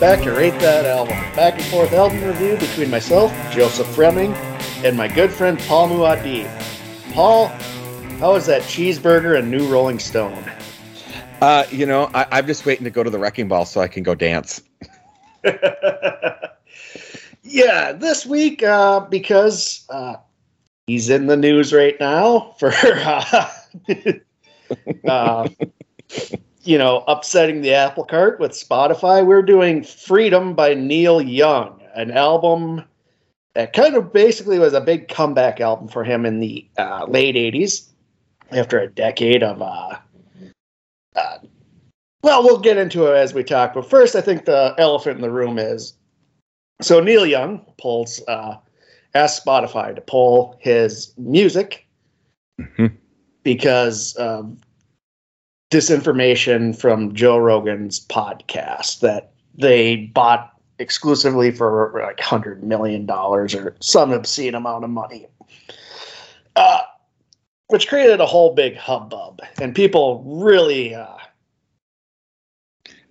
Hi, and welcome back to Rate That Album, back and forth album review between myself, Joseph Fremming, and my good friend Paul Muad'Dib. Paul, how was that cheeseburger and new Rolling Stone? Uh, you know, I, I'm just waiting to go to the wrecking ball so I can go dance. yeah, this week, uh, because uh, he's in the news right now for, uh, uh, you know, upsetting the apple cart with Spotify. We're doing Freedom by Neil Young, an album that kind of basically was a big comeback album for him in the uh, late 80s after a decade of uh, uh, well, we'll get into it as we talk. But first, I think the elephant in the room is so Neil Young pulls uh, asked Spotify to pull his music Mhm. because disinformation from Joe Rogan's podcast that they bought exclusively for like hundred million dollars or some obscene amount of money. Uh, which created a whole big hubbub, and people really uh,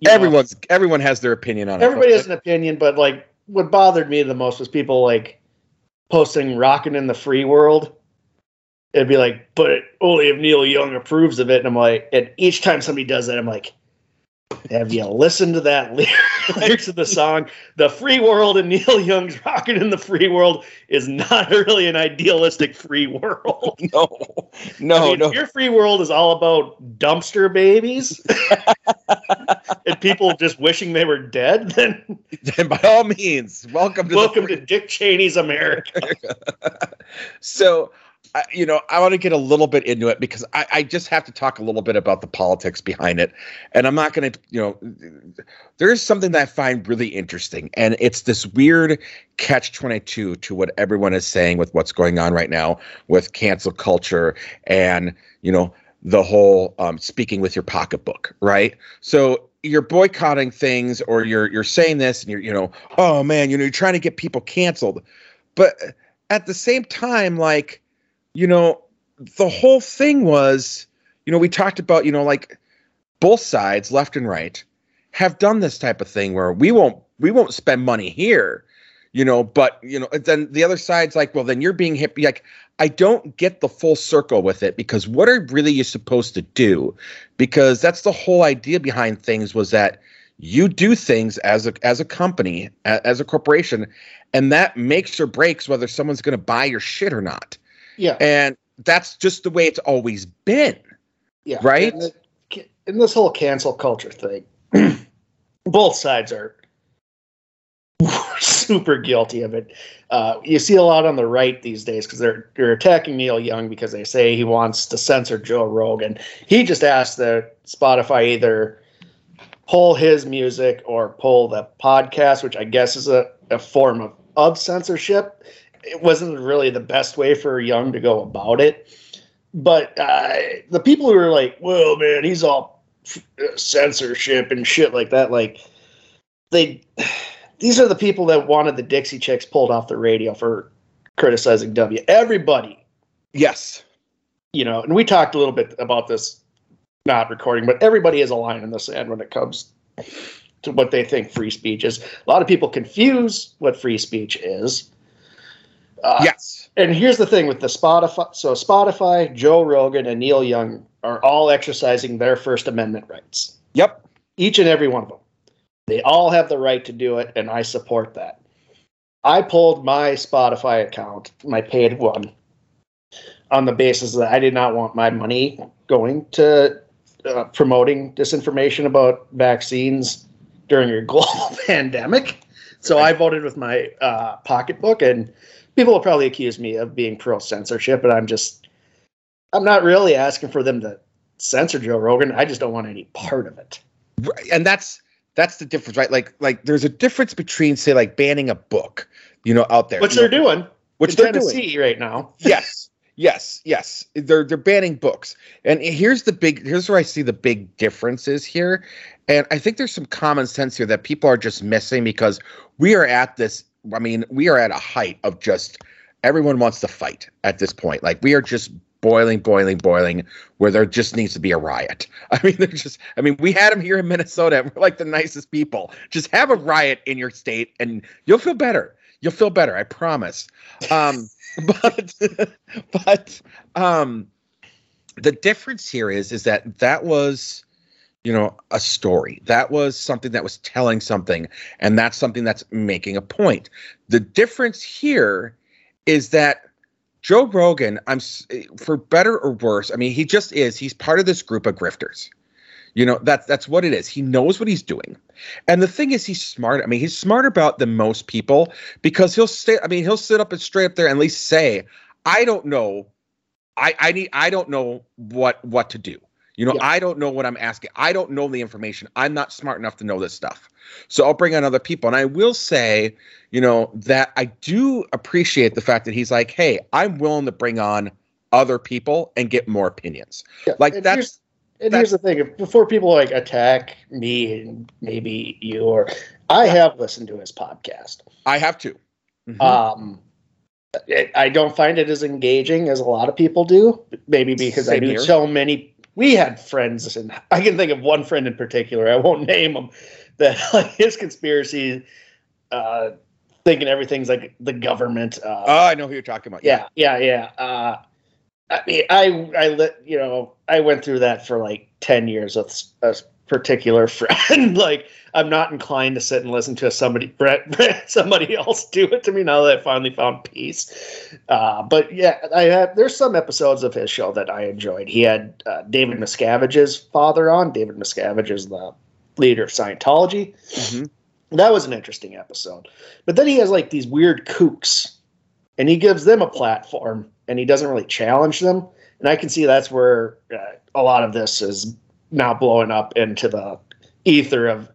you know, Everyone's everyone has their opinion on it. everybody has an opinion, but like what bothered me the most was people like posting "Rockin' in the Free World." It'd be like, but only if Neil Young approves of it. And I'm like, and each time somebody does that, I'm like, have you listened to that ly- lyrics of the song? The free world and Neil Young's rocking in the Free World" is not really an idealistic free world. no, no, I mean, no. Your free world is all about dumpster babies and people just wishing they were dead, then Then by all means, welcome to welcome to Dick Cheney's America. so You know i want to get a little bit into it because I, I just have to talk a little bit about the politics behind it. And i'm not going to you know there's something that i find really interesting and it's this weird catch 22 to what everyone is saying with what's going on right now with cancel culture and you know the whole um, speaking with your pocketbook right? So you're boycotting things or you're you're saying this and you're you know oh man you know you're trying to get people canceled. But at the same time like you know the whole thing was you know we talked about you know like both sides left and right have done this type of thing where we won't we won't spend money here you know but you know then the other side's like well then you're being hip like i don't get the full circle with it because what are really you supposed to do? Because that's the whole idea behind things was that you do things as a as a company as a corporation and that makes or breaks whether someone's going to buy your shit or not Yeah, and that's just the way it's always been yeah, right? And, the, and this whole cancel culture thing, both sides are super guilty of it. Uh, you see a lot on the right these days because they're they're attacking Neil Young because they say he wants to censor Joe Rogan. He just asked that Spotify either pull his music or pull the podcast, which I guess is a, a form of, of censorship. It wasn't really the best way for Young to go about it. But uh, the people who are like, well, man, he's all censorship and shit like that, like, they these are the people that wanted the Dixie Chicks pulled off the radio for criticizing W. Everybody, yes you know, and we talked a little bit about this not recording, but everybody has a line in the sand when it comes to what they think free speech is. A lot of people confuse what free speech is. Uh, yes and here's the thing with the Spotify. So Spotify, Joe Rogan, and Neil Young are all exercising their First Amendment rights. yep Each and every one of them. They all have the right to do it, and I support that. I pulled my Spotify account, my paid one, on the basis that I did not want my money going to uh, promoting disinformation about vaccines during a global pandemic. So I voted with my uh, pocketbook, and people will probably accuse me of being pro censorship, but I'm just, I'm not really asking for them to censor Joe Rogan. I just don't want any part of it. Right, and that's that's the difference right like like there's a difference between say like banning a book you know out there Which they're know, doing. which they're doing right now. yes yes yes they're they're banning books and here's the big here's where i see the big differences here and i think there's some common sense here that people are just missing because we are at this i mean we are at a height of just everyone wants to fight at this point like we are just boiling, boiling, boiling, where there just needs to be a riot. I mean, they're just, I mean, we had them here in Minnesota. And we're like the nicest people. Just have a riot in your state and you'll feel better. You'll feel better. I promise. Um, but, but, um, the difference here is, is that that was, you know, a story. That was something that was telling something, and that's something that's making a point. The difference here is that Joe Rogan, I'm for better or worse. I mean, he just is. He's part of this group of grifters. You know, that's that's what it is. He knows what he's doing. And the thing is he's smart. I mean, he's smarter about than most people because he'll stay I mean, he'll sit up and straight up there and at least say, I don't know. I I need I don't know what what to do. You know, yeah. I don't know what I'm asking. I don't know the information. I'm not smart enough to know this stuff. So I'll bring on other people. And I will say, you know, that I do appreciate the fact that he's like, hey, I'm willing to bring on other people and get more opinions. Yeah. Like and that's. And that's, here's the thing: before people like attack me and maybe you, or I have listened to his podcast. I have too. Mm-hmm. Um, it, I don't find it as engaging as a lot of people do. Maybe because Same I do so many we had friends, and I can think of one friend in particular. I won't name him. That like his conspiracy, uh, thinking everything's like the government. Uh, oh, I know who you're talking about. Yeah, yeah, yeah. yeah. Uh, I mean, I I let you know I went through that for like ten years with a particular friend. like I'm not inclined to sit and listen to somebody Brett, Brett somebody else do it to me now that I finally found peace. Uh, but yeah, I have there's some episodes of his show that I enjoyed. He had uh, David Miscavige's father on. David Miscavige is the leader of Scientology. Mm-hmm. That was an interesting episode. But then he has like these weird kooks, and he gives them a platform, and he doesn't really challenge them. And I can see that's where uh, a lot of this is now blowing up into the ether of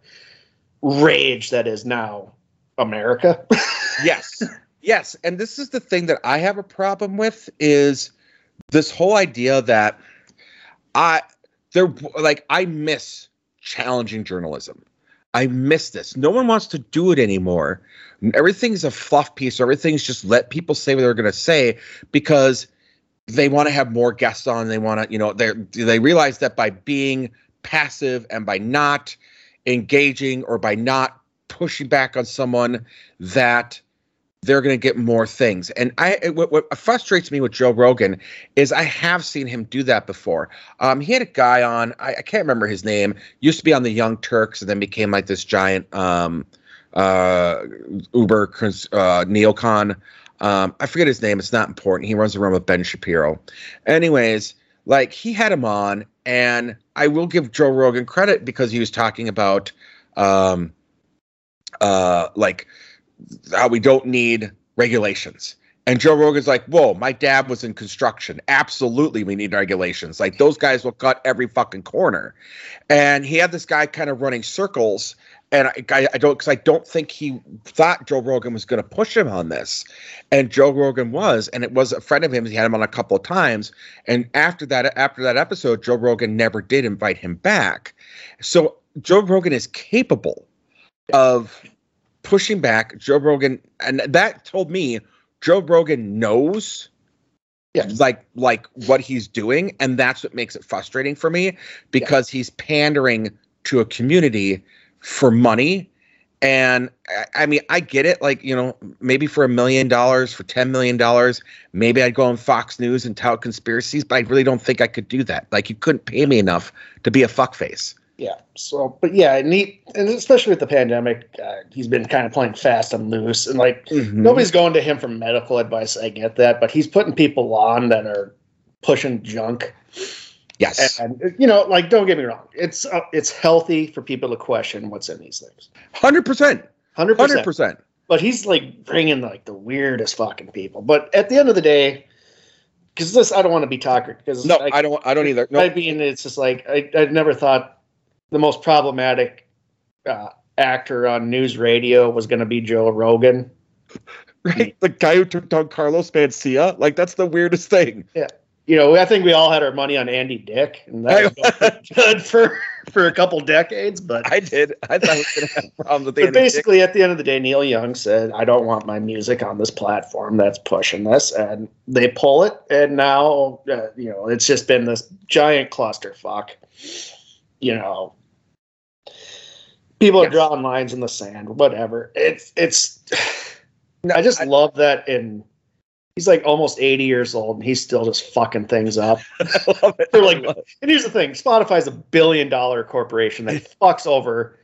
rage that is now America. yes. Yes, and this is the thing that I have a problem with is this whole idea that I there like I miss challenging journalism. I miss this. No one wants to do it anymore. Everything's a fluff piece. Everything's just let people say what they're going to say because they want to have more guests on. They want to, you know, they they realize that by being passive and by not engaging or by not pushing back on someone, that they're going to get more things. And I, what, what, frustrates me with Joe Rogan is I have seen him do that before. Um, he had a guy on, I, I, can't remember his name, used to be on the Young Turks and then became like this giant um, uh, Uber uh, neocon. Um, I forget his name. It's not important. He runs around with Ben Shapiro. Anyways, like he had him on, and I will give Joe Rogan credit because he was talking about, um, uh, like how we don't need regulations. And Joe Rogan's like, whoa, my dad was in construction. Absolutely, we need regulations. Like, those guys will cut every fucking corner. And he had this guy kind of running circles and I, I don't because I don't think he thought Joe Rogan was going to push him on this, and Joe Rogan was, and it was a friend of his. He had him on a couple of times, and after that, after that episode, Joe Rogan never did invite him back. So Joe Rogan is capable of pushing back. Joe Rogan, and that told me Joe Rogan knows yeah. like like what he's doing and that's what makes it frustrating for me because yeah. he's pandering to a community for money. And I mean, I get it. Like, you know, maybe for a million dollars, for $10 million, maybe I'd go on Fox News and tout conspiracies, but I really don't think I could do that. Like, you couldn't pay me enough to be a fuckface. Yeah. So, but yeah, and, he, and especially with the pandemic, uh, he's been kind of playing fast and loose. And like, mm-hmm. nobody's going to him for medical advice. I get that. But he's putting people on that are pushing junk Yes, and, you know, like don't get me wrong, it's uh, it's healthy for people to question what's in these things. Hundred percent, hundred percent. 100%. But he's like bringing like the weirdest fucking people. But at the end of the day, because this, I don't want to be talker. Because no, I, I, don't. I don't either. No. I mean, it's just like I, I never thought the most problematic uh, actor on news radio was going to be Joe Rogan. Right, the guy who took down Carlos Mencia. Like that's the weirdest thing. Yeah you know, I think we all had our money on Andy Dick, and that was good for for a couple decades. But I did. I thought I was going to have problems with but Andy Dick. basically, at the end of the day, Neil Young said, "I don't want my music on this platform that's pushing this," and they pull it, and now uh, you know it's just been this giant clusterfuck. You know, people are drawing lines in the sand. Whatever. It's it's. No, I just I- love that in. He's like almost 80 years old and he's still just fucking things up. I love it. They're like-. And here's the thing Spotify's a billion dollar corporation that fucks over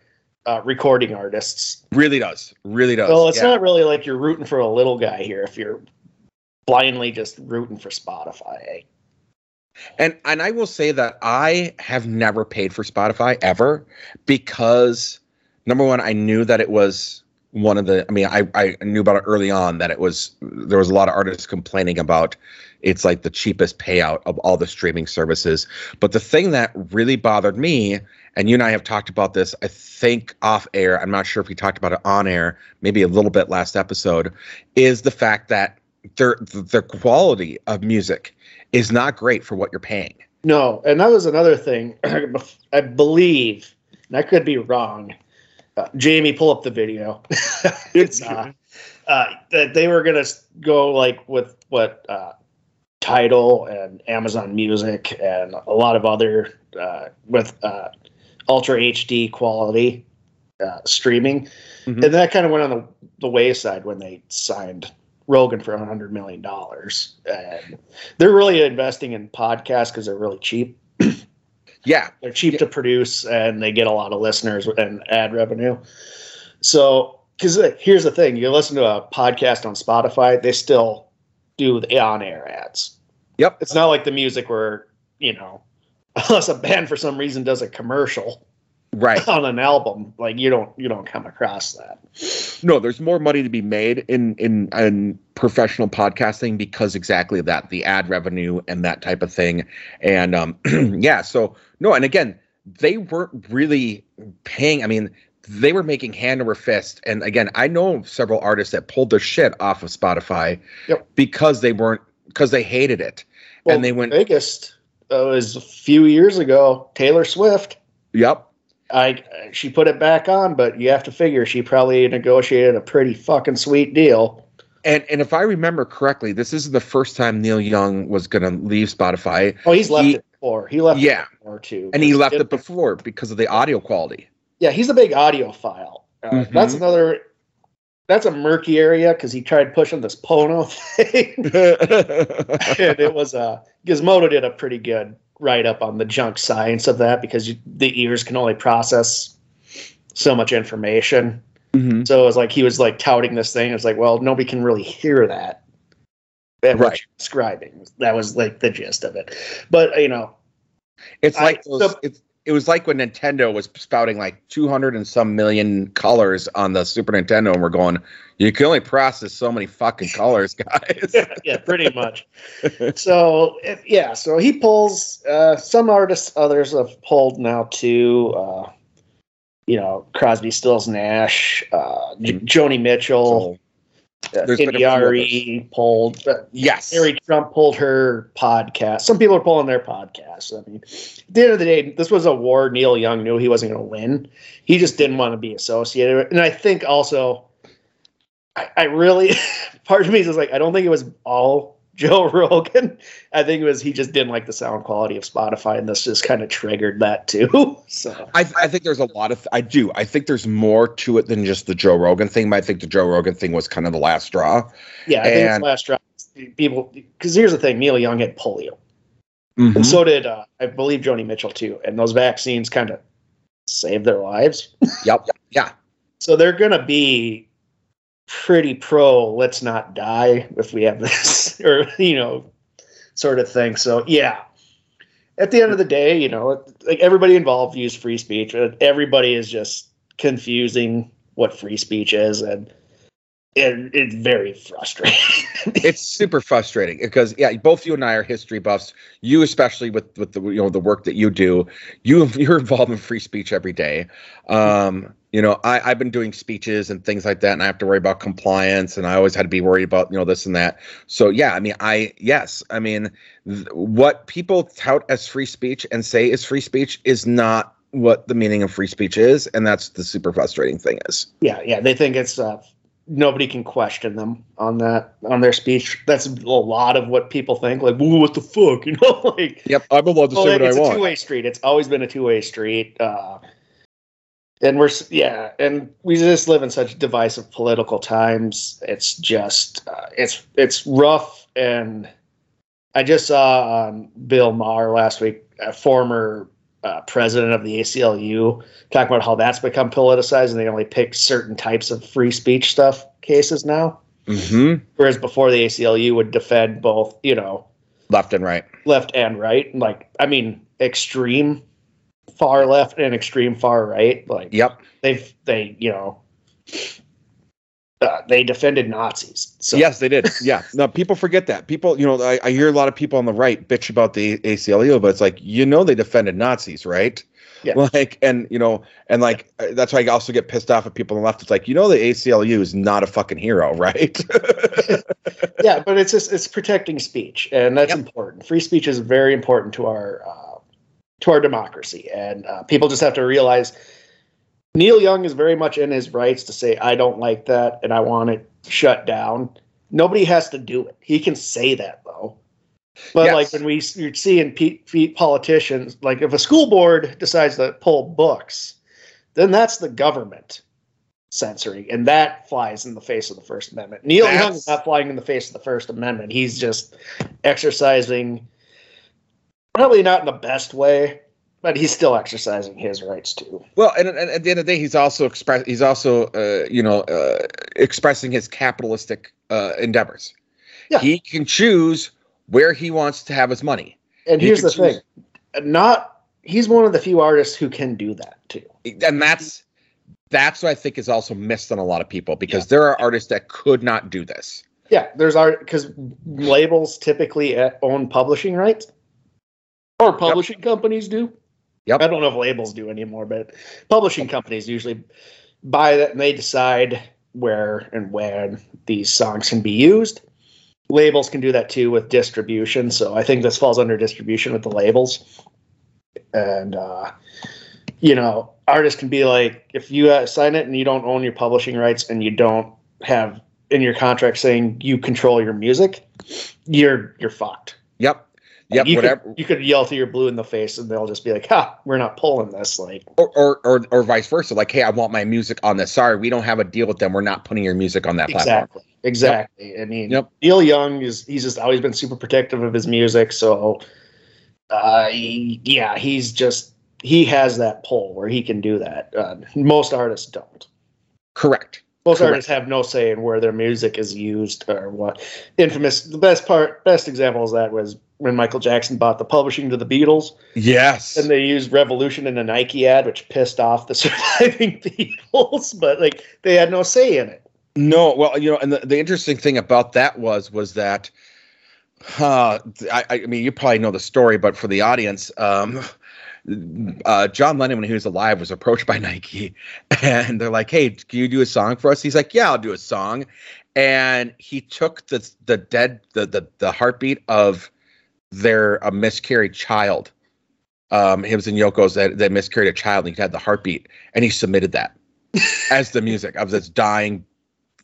uh, recording artists. really does. Really does. Well, it's yeah. not really like you're rooting for a little guy here if you're blindly just rooting for Spotify. eh? And and I will say that I have never paid for Spotify ever because number one, I knew that it was one of the I mean, I, I knew about it early on that it was there was a lot of artists complaining about it's like the cheapest payout of all the streaming services. But the thing that really bothered me, and you and I have talked about this, I think off air, I'm not sure if we talked about it on air, maybe a little bit last episode, is the fact that their the quality of music is not great for what you're paying. No, and that was another thing. I believe, and I could be wrong. Uh, Jamie, pull up the video. it's uh, uh, that they were gonna go like with what uh, Tidal and Amazon Music and a lot of other uh, with uh, Ultra HD quality uh, streaming, Mhm. and that kind of went on the, the wayside when they signed Rogan for hundred million dollars. And they're really investing in podcasts because they're really cheap. Yeah, They're cheap to produce and they get a lot of listeners and ad revenue. So, because uh, here's the thing you listen to a podcast on Spotify, they still do the on air ads. Yep. It's not like the music where, you know, unless a band for some reason does a commercial right. on an album, like you don't you don't come across that. No, there's more money to be made in in in professional podcasting because exactly of that, the ad revenue and that type of thing. And um yeah, so no, and again, they weren't really paying. I mean, they were making hand over fist. And again, I know several artists that pulled their shit off of Spotify Yep. because they weren't because they hated it. Well, and they went, biggest uh, was a few years ago. Taylor Swift. Yep. I she put it back on, but you have to figure she probably negotiated a pretty fucking sweet deal. And and if I remember correctly, this is the first time Neil Young was gonna leave Spotify. Oh, he's left He- it before. He left Yeah. it before too. And he left it before because of the audio quality. Yeah, he's a big audiophile. Uh, Mhm. That's another. That's a murky area because he tried pushing this Pono thing, and it was uh, Gizmodo did a pretty good write up on the junk science of that because you, the ears can only process so much information. Mhm. So it was like he was like touting this thing. It's like, well, nobody can really hear that. And Right. describing. That was like the gist of it. But you know, It's I- like those, so- it's it was like when Nintendo was spouting like 200 and some million colors on the Super Nintendo, and we're going, you can only process so many fucking colors, guys. yeah, pretty much. So yeah, so he pulls. Uh, some artists, others have pulled now too. Uh, you know, Crosby, Stills, Nash, uh, J- Mhm. Joni Mitchell, So, there's been a few India.Arie pulled. Uh, yes. Mary Trump pulled her podcast. Some people are pulling their podcasts. I mean, at the end of the day, this was a war Neil Young knew he wasn't going to win. He just didn't want to be associated with it. And I think also, I, I really, part of me is like, I don't think it was all Joe Rogan. I think it was he just didn't like the sound quality of Spotify, and this just kind of triggered that too. So I, I think there's a lot of I do I think there's more to it than just the Joe Rogan thing. But I think the Joe Rogan thing was kind of the last straw. yeah, I think it's And- last drop. People, because here's the thing: Neil Young had polio. Mhm. and so did uh, I believe Joni Mitchell too. And those vaccines kind of saved their lives. Yep. Yeah. So they're gonna be pretty pro. Let's not die if we have this, or you know, sort of thing. So yeah. At the end of the day, you know, like everybody involved views free speech. Everybody is just confusing what free speech is, and it, it's very frustrating. it's super frustrating because yeah, both you and I are history buffs. You especially with with the you know the work that you do. You you're involved in free speech every day. Um, you know, I, I've been doing speeches and things like that, and I have to worry about compliance, and I always had to be worried about, you know, this and that. So yeah, I mean, I yes, I mean, th- what people tout as free speech and say is free speech is not what the meaning of free speech is, and that's the super frustrating thing is. Yeah, yeah, they think it's uh, nobody can question them on that on their speech. That's a lot of what people think. Like, well, what the fuck, you know? like, Yep, I'm allowed to well, say what I want. it's a two way street. It's always been a two way street. Uh, and we're yeah, and we just live in such divisive political times. It's just uh, it's it's rough. And I just saw on Bill Maher last week, a former uh, president of the ACLU, talking about how that's become politicized, and they only pick certain types of free speech stuff cases now. hmm Whereas before, the ACLU would defend both, you know, Left and right. left and right. Like, I mean, extreme far left and extreme far right. Like, Yep. they've they you know uh, they defended Nazis. So yes, they did. Yeah. No, people forget that. People, you know, I, I hear a lot of people on the right bitch about the ACLU, but it's like, you know, they defended Nazis, right? Yeah. Like, and you know, and like uh, that's why I also get pissed off at people on the left. It's like, you know, the ACLU is not a fucking hero, right? yeah, but it's just it's protecting speech, and that's Yep. important. Free speech is very important to our uh, to our democracy, and uh, people just have to realize Neil Young is very much in his rights to say I don't like that and I want it shut down. Nobody has to do it. He can say that though. But Yes. like when we you're seeing politicians, like if a school board decides to pull books, then that's the government censoring, and that flies in the face of the First Amendment. Neil Young is not flying in the face of the First Amendment. He's just exercising, probably not in the best way, but he's still exercising his rights too. well, and, and at the end of the day, he's also express. He's also, uh, you know, uh, expressing his capitalistic uh, endeavors. Yeah. He can choose where he wants to have his money. And You here's the thing: not he's one of the few artists who can do that too. and that's that's what I think is also missed on a lot of people because there are artists that could not do this. Yeah, there's art because labels typically uh, own publishing rights, or publishing companies do. Yep. I don't know if labels do anymore, but publishing companies usually buy that and they decide where and when these songs can be used. Labels can do that too with distribution. So I think this falls under distribution with the labels. And, uh, you know, artists can be like, if you uh, sign it and you don't own your publishing rights and you don't have in your contract saying you control your music, you're you're fucked. Yep. Yep. you whatever. Could, you could yell to your blue in the face, and they'll just be like, "Ha, we're not pulling this." Like, or, or or or vice versa. Like, hey, I want my music on this. Sorry, we don't have a deal with them. We're not putting your music on that platform. exactly, exactly. I mean, Yep. Neil Young is he's just always been super protective of his music, so uh, he- yeah, he's just he has that pull where he can do that. Uh, most artists don't. Correct. Most Correct. artists have no say in where their music is used or what. Infamous. The best part, best example is that was when Michael Jackson bought the publishing to the Beatles, Yes. and they used "Revolution" in a Nike ad, which pissed off the surviving Beatles. But like, they had no say in it. No, well, you know, and the, the interesting thing about that was was that uh, I, I mean, you probably know the story, but for the audience, um, uh, John Lennon, when he was alive, was approached by Nike, and they're like, "Hey, can you do a song for us?" He's like, "Yeah, I'll do a song," and he took the the dead the the, the heartbeat of their a miscarried child. Um, it was in Yoko's that, that miscarried a child, and he had the heartbeat, and he submitted that as the music of this dying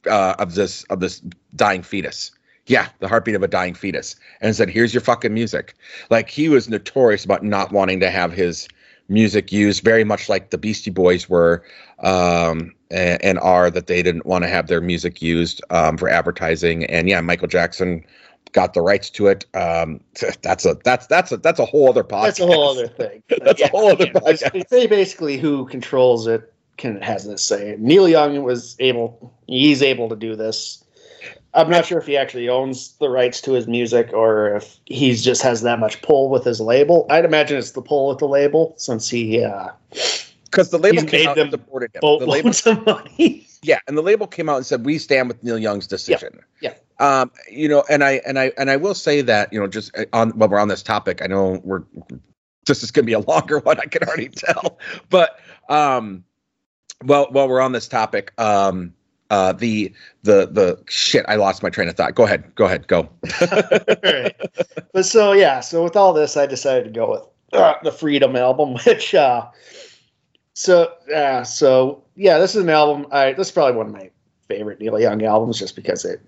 uh, of this of this dying fetus. Yeah, the heartbeat of a dying fetus, and said, "Here's your fucking music." Like he was notorious about not wanting to have his music used, very much like the Beastie Boys were um, and, and are that they didn't want to have their music used um, for advertising. And yeah, Michael Jackson got the rights to it. Um, that's a that's that's a that's a whole other podcast. That's a whole other thing. That's a whole other it's- podcast. They basically who controls it can has this say. Neil Young was able. He's able to do this. I'm not sure if he actually owns the rights to his music or if he just has that much pull with his label. I'd imagine it's the pull with the label since he uh, because the label came out them and supported him. The label of money. yeah and the label came out and said we stand with neil young's decision Yeah, um you know and i and i and i will say that you know just uh, on while we're on this topic i know we're this is going to be a longer one i can already tell but um well, while we're on this topic, um, uh, the the the shit, I lost my train of thought. Go ahead, go ahead, go. right. But so yeah, so with all this, I decided to go with uh, the Freedom album, which uh, so uh, so yeah, this is an album. I this is probably one of my favorite Neil Young albums, just because it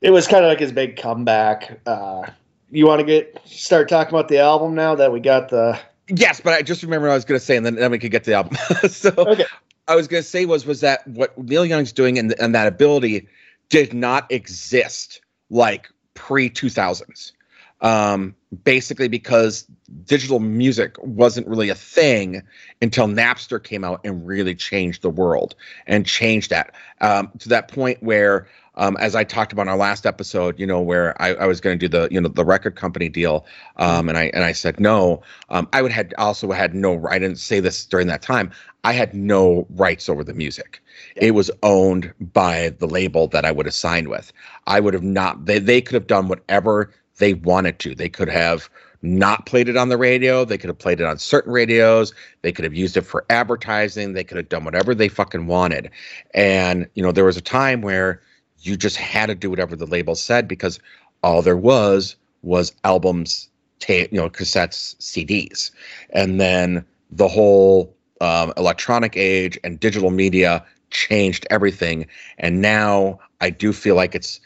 it was kind of like his big comeback. Uh, you want to get start talking about the album now that we got the Yes, but I just remember what I was going to say, and then, then we could get to the album. so okay. I was going to say was was that what Neil Young's doing and, and that ability did not exist like pre two thousands. Um, basically because digital music wasn't really a thing until Napster came out and really changed the world and changed that um, to that point where um, as I talked about in our last episode, you know, where I, I was going to do the, you know, the record company deal, um, and I and I said no. Um, I would had also had no. I didn't say this during that time. I had no rights over the music. Yeah. It was owned by the label that I would have signed with. I would have not. They they could have done whatever they wanted to. They could have not played it on the radio. They could have played it on certain radios. They could have used it for advertising. They could have done whatever they fucking wanted. And you know, there was a time where you just had to do whatever the label said because all there was was albums, tape, you know, cassettes, CDs, and then the whole um, electronic age and digital media changed everything. And now I do feel like it's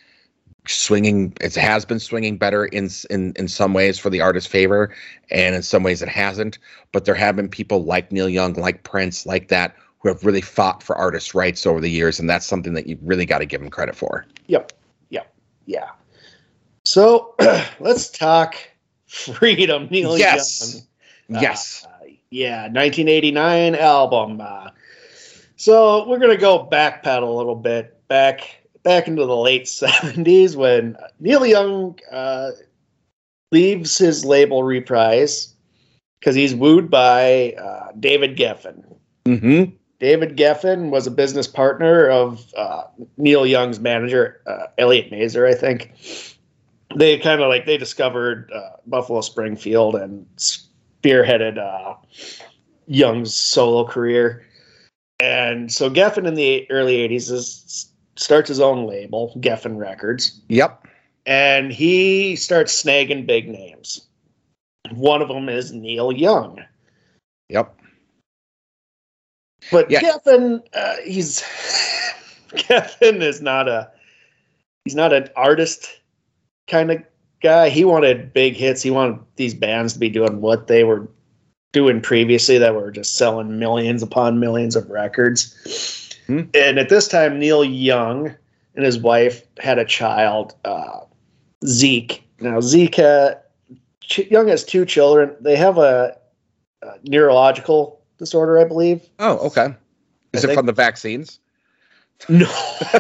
swinging it has been swinging better in in in some ways for the artist's favor and in some ways it hasn't but there have been people like Neil Young like Prince like that who have really fought for artists' rights over the years, and that's something that you really got to give them credit for. Yep, yep, yeah. So let's talk freedom, Neil yes. Young. Yes. Uh, yeah, 1989 album. Uh, so we're gonna go backpedal a little bit back back into the late 70s when Neil Young uh, leaves his label Reprise because he's wooed by uh, David Geffen. Mm-hmm. David Geffen was a business partner of uh, Neil Young's manager, uh, Elliot Mazer, I think. They kind of like they discovered uh, Buffalo Springfield and spearheaded uh, Young's solo career. And so Geffen in the early 80s is, starts his own label, Geffen Records. Yep. And he starts snagging big names. One of them is Neil Young. Yep. But yeah. Geffen, uh, he's Geffen is not a he's not an artist kind of guy. He wanted big hits. He wanted these bands to be doing what they were doing previously that were just selling millions upon millions of records. Hmm. And at this time, Neil Young and his wife had a child, uh, Zeke. Now Zeke, uh, Young has two children. They have a, a neurological disorder, I believe. Oh, okay. Is I it think... from the vaccines? No.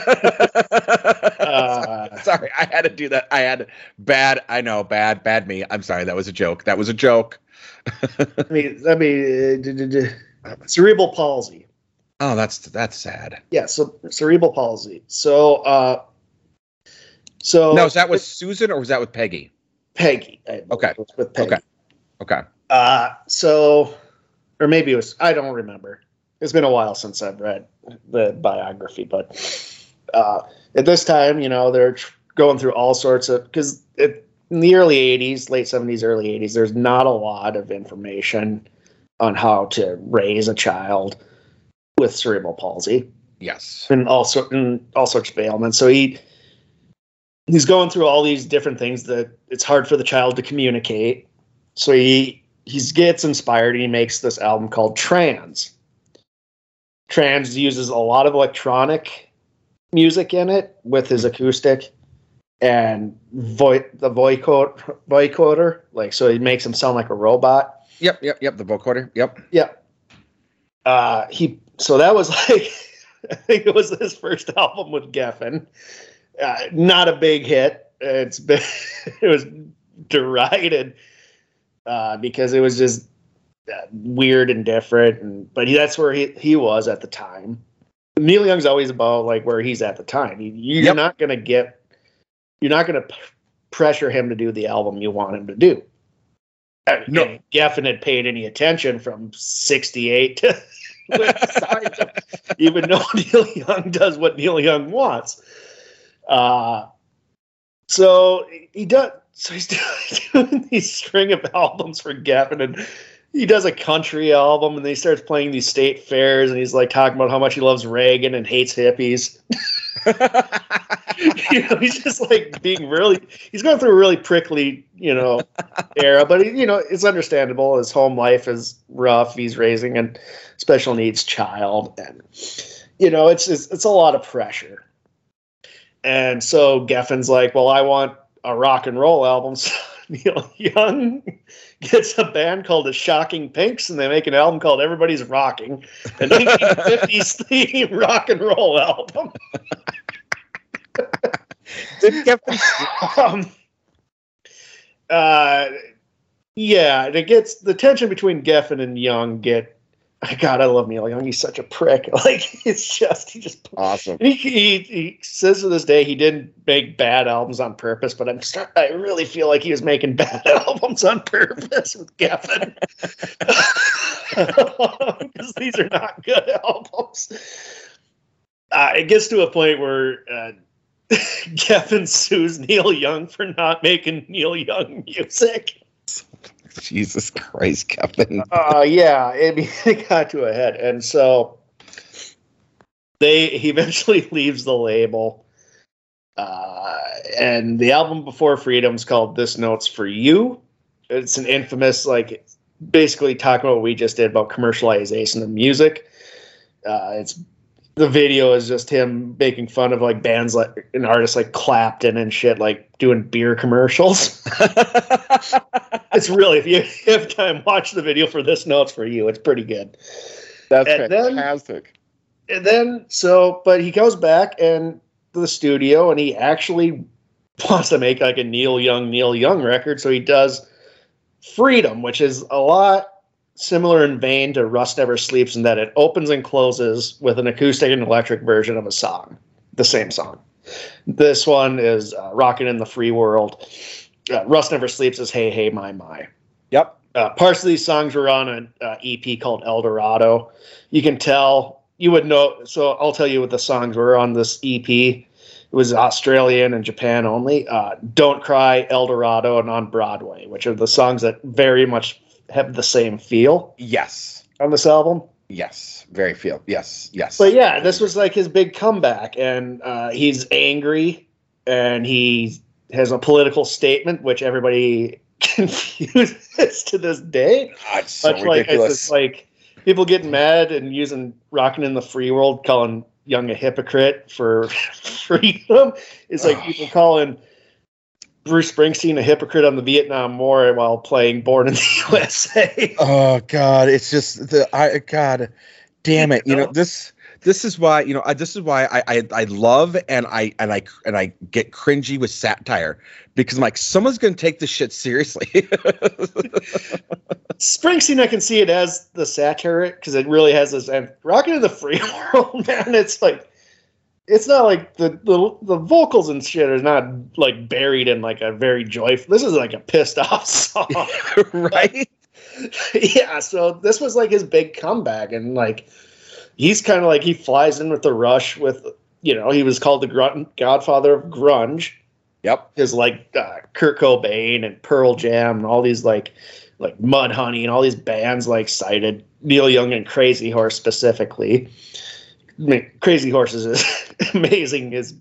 uh, sorry, I had to do that. I had bad. I know, bad, bad me. I'm sorry. That was a joke. That was a joke. I mean, I mean, uh, cerebral palsy. Oh, that's that's sad. Yeah, so cerebral palsy. So, uh, so now is that with Susan or was that with Peggy? Peggy. Okay. With Peggy. Okay. Okay. Uh, so or maybe it was I don't remember. It's been a while since I've read the biography, but uh, at this time, you know, they're tr- going through all sorts of because in the early '80s, late '70s, early '80s, there's not a lot of information on how to raise a child with cerebral palsy. Yes, and all sort and all sorts of ailments. So he he's going through all these different things that it's hard for the child to communicate. So he he gets inspired and he makes this album called Trans. Trans uses a lot of electronic music in it with his acoustic and vo- the vocoder, like so he makes him sound like a robot. Yep, yep, yep. The vocoder. Yep. Yep. Uh, he so that was like I think it was his first album with Geffen. Uh, not a big hit. It's been it was derided uh, because it was just uh, weird and different. And but he, that's where he he was at the time. Neil Young's always about like where he's at the time. You, are yep. not gonna get, you're not gonna p- pressure him to do the album you want him to do. Mean, no, Geffen had paid any attention from '68 to even though Neil Young does what Neil Young wants. Uh, so he does. So he's doing these string of albums for Geffen, and he does a country album, and then he starts playing these state fairs, and he's like talking about how much he loves Reagan and hates hippies. you know, he's just like being really. He's going through a really prickly, you know, era, but you know, it's understandable. His home life is rough. He's raising a special needs child, and you know, it's it's, it's a lot of pressure. And so Geffen's like, well, I want a rock and roll album. So Neil Young gets a band called the Shocking Pinks, and they make an album called Everybody's Rocking, a 1950s theme rock and roll album. Did Geffen um, uh, yeah, it gets the tension between Geffen and Young get. God, I love Neil Young. He's such a prick. Like it's just he just awesome? he, he, he says to this day he didn't make bad albums on purpose, but I'm start, I really feel like he was making bad albums on purpose with Geffen because these are not good albums. Uh, it gets to a point where uh, Geffen sues Neil Young for not making Neil Young music. Jesus Christ, Kevin. Uh, yeah, it, it got to a head, and so they he eventually leaves the label. Uh, and the album before Freedom is called "This Note's for You." It's an infamous, like, basically talking about what we just did about commercialization of music. Uh, it's the video is just him making fun of like bands like an artist like Clapton and shit, like doing beer commercials. it's really if you have time, watch the video for this notes for you. It's pretty good. That's And then- fantastic. And then so, but he goes back and to the studio and he actually wants to make like a Neil Young Neil Young record. So he does Freedom, which is a lot similar in vein to Rust Never Sleeps in that it opens and closes with an acoustic and electric version of a song, the same song. This one is uh, Rockin' in the Free World. Uh, Rust Never Sleeps is Hey Hey My My. Yep. Uh, parts of these songs were on an uh, EP called Eldorado. You can tell, you would know. So I'll tell you what the songs were on this EP. It was Australian and Japan only. Uh, Don't Cry, Eldorado, and On Broadway, which are the songs that very much have the same feel Yes. on this album. Yes. Very feel. Yes. Yes. But yeah, this was like his big comeback, and uh, he's angry, and he has a political statement, which everybody confuses to this day. Ah, it's so Much like it's just like people getting mad and using "Rocking in the Free World," calling Young a hypocrite for freedom. It's like people calling Bruce Springsteen a hypocrite on the Vietnam War while playing "Born in the USA." oh God, it's just the I God, damn it! You know this. This is why you know. I, this is why I, I I love and I and I and I get cringy with satire because I'm like someone's going to take this shit seriously. Springsteen, I can see it as the satire because it really has this. And "Rocking in the Free World," man, it's like it's not like the, the the vocals and shit are not like buried in like a very joyful. This is like a pissed off song. right? yeah, so this was like his big comeback, and like he's kind of like he flies in with the rush with you know he was called the grun- Godfather of grunge Yep. because like uh, Kurt Cobain and Pearl Jam and all these like like Mudhoney and all these bands like cited Neil Young and Crazy Horse specifically. I mean, Crazy Horses is amazing. Is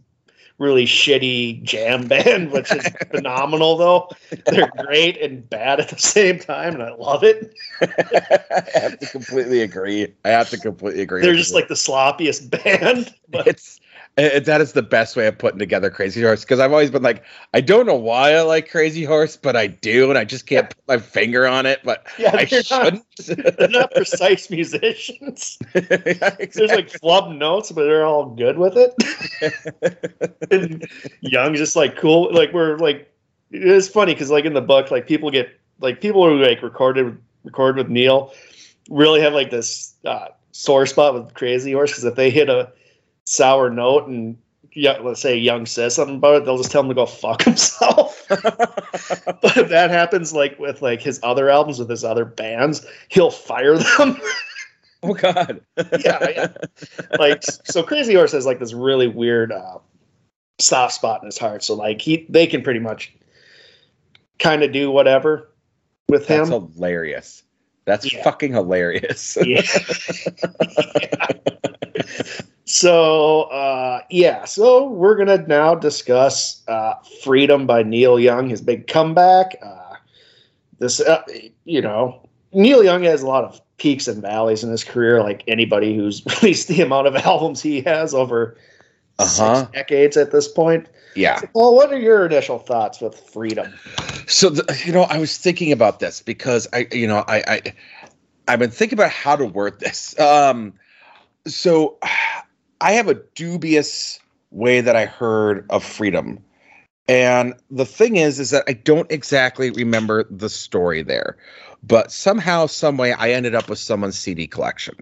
really shitty jam band, which is phenomenal though. They're great and bad at the same time, and I love it. I have to completely agree. I have to completely agree. They're just like the sloppiest band. But it's uh, that is the best way of putting together Crazy Horse because I've always been like, I don't know why I like Crazy Horse, but I do, and I just can't put my finger on it. But yeah, I they're not, shouldn't. they're not precise musicians. Yeah, There's like flub notes, but they're all good with it. and Young's just like cool. Like we're like it is funny because like in the book, like people get like people who like recorded record with Neil really have like this uh, sore spot with Crazy Horse because if they hit a sour note and yeah, let's say Young says something about it, they'll just tell him to go fuck himself. but if that happens like with like his other albums with his other bands, he'll fire them. Oh God. yeah, yeah. Like so, Crazy Horse has like this really weird uh, soft spot in his heart. So like he, they can pretty much kind of do whatever with That's him. That's hilarious. That's Yeah. fucking hilarious. yeah. So uh, yeah, so we're gonna now discuss uh, "Freedom" by Neil Young, his big comeback. Uh, this, uh, you know, Neil Young has a lot of peaks and valleys in his career, like anybody who's released the amount of albums he has over Uh-huh. six decades at this point. yeah. Well, what are your initial thoughts with "Freedom"? So the, you know, I was thinking about this because I, you know, I, I, I've been thinking about how to word this. Um, so I have a dubious way that I heard of freedom, and the thing is, is that I don't exactly remember the story there, but somehow, some way, I ended up with someone's CD collection,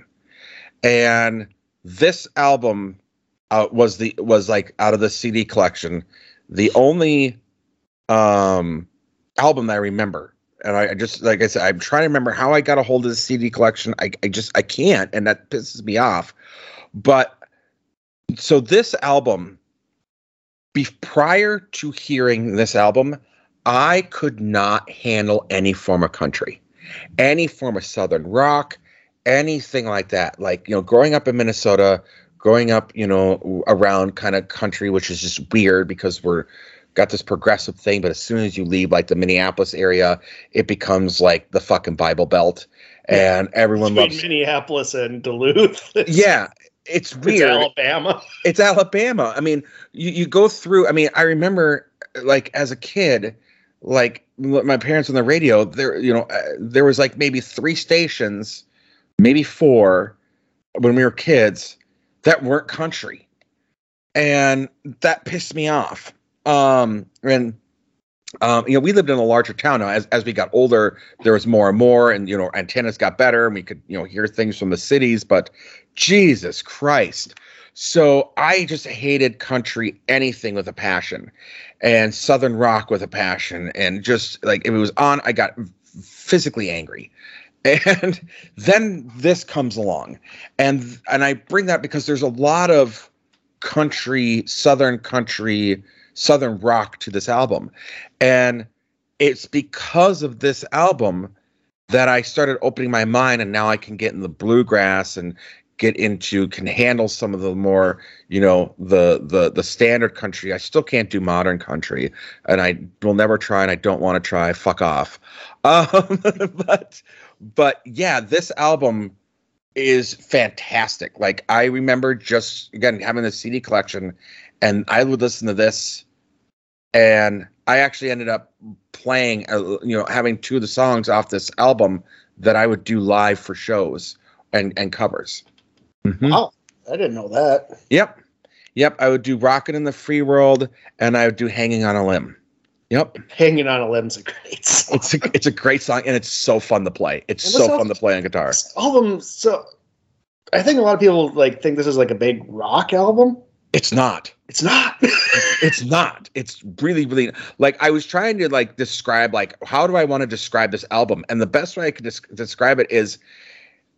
and this album uh, was the was like out of the CD collection, the only um album that I remember. And I, I just like I said, I'm trying to remember how I got a hold of the CD collection. I, I just I can't, and that pisses me off. But so this album, be prior to hearing this album, I could not handle any form of country, any form of southern rock, anything like that. Like you know, growing up in Minnesota, growing up you know around kind of country, which is just weird because we're got this progressive thing, but as soon as you leave like the Minneapolis area, it becomes like the fucking Bible Belt, and everyone Between loves. Minneapolis and Duluth. Yeah, it's it's weird. Alabama. It's Alabama. I mean, you, you go through. I mean, I remember like as a kid, like my parents on the radio. There, you know, uh, there was like maybe three stations, maybe four, when we were kids that weren't country, and that pissed me off. Um, and um, you know, we lived in a larger town now. As as we got older, there was more and more, and you know, antennas got better, and we could you know hear things from the cities. But Jesus Christ. So I just hated country anything with a passion and southern rock with a passion and just like if it was on I got physically angry. And then this comes along. And and I bring that because there's a lot of country, southern country, southern rock to this album. And it's because of this album that I started opening my mind and now I can get in the bluegrass and get into can handle some of the more you know the the the standard country. I still can't do modern country and i will never try and i don't want to try. Fuck off. Um but but yeah this album is fantastic. Like i remember just again having the cd collection and i would listen to this and i actually ended up playing uh, you know having two of the songs off this album that i would do live for shows and and covers Mhm. Wow, I didn't know that. Yep. Yep. I would do Rockin' in the Free World and I would do Hanging on a Limb. Yep. Hanging on a limb's a great song. It's a it's a great song and it's so fun to play. It's so fun to play on guitar. Album. So, I think a lot of people like think this is like a big rock album. It's not. It's not. It's not. It's really, really like I was trying to like describe like how do I want to describe this album, and the best way I could des- describe it is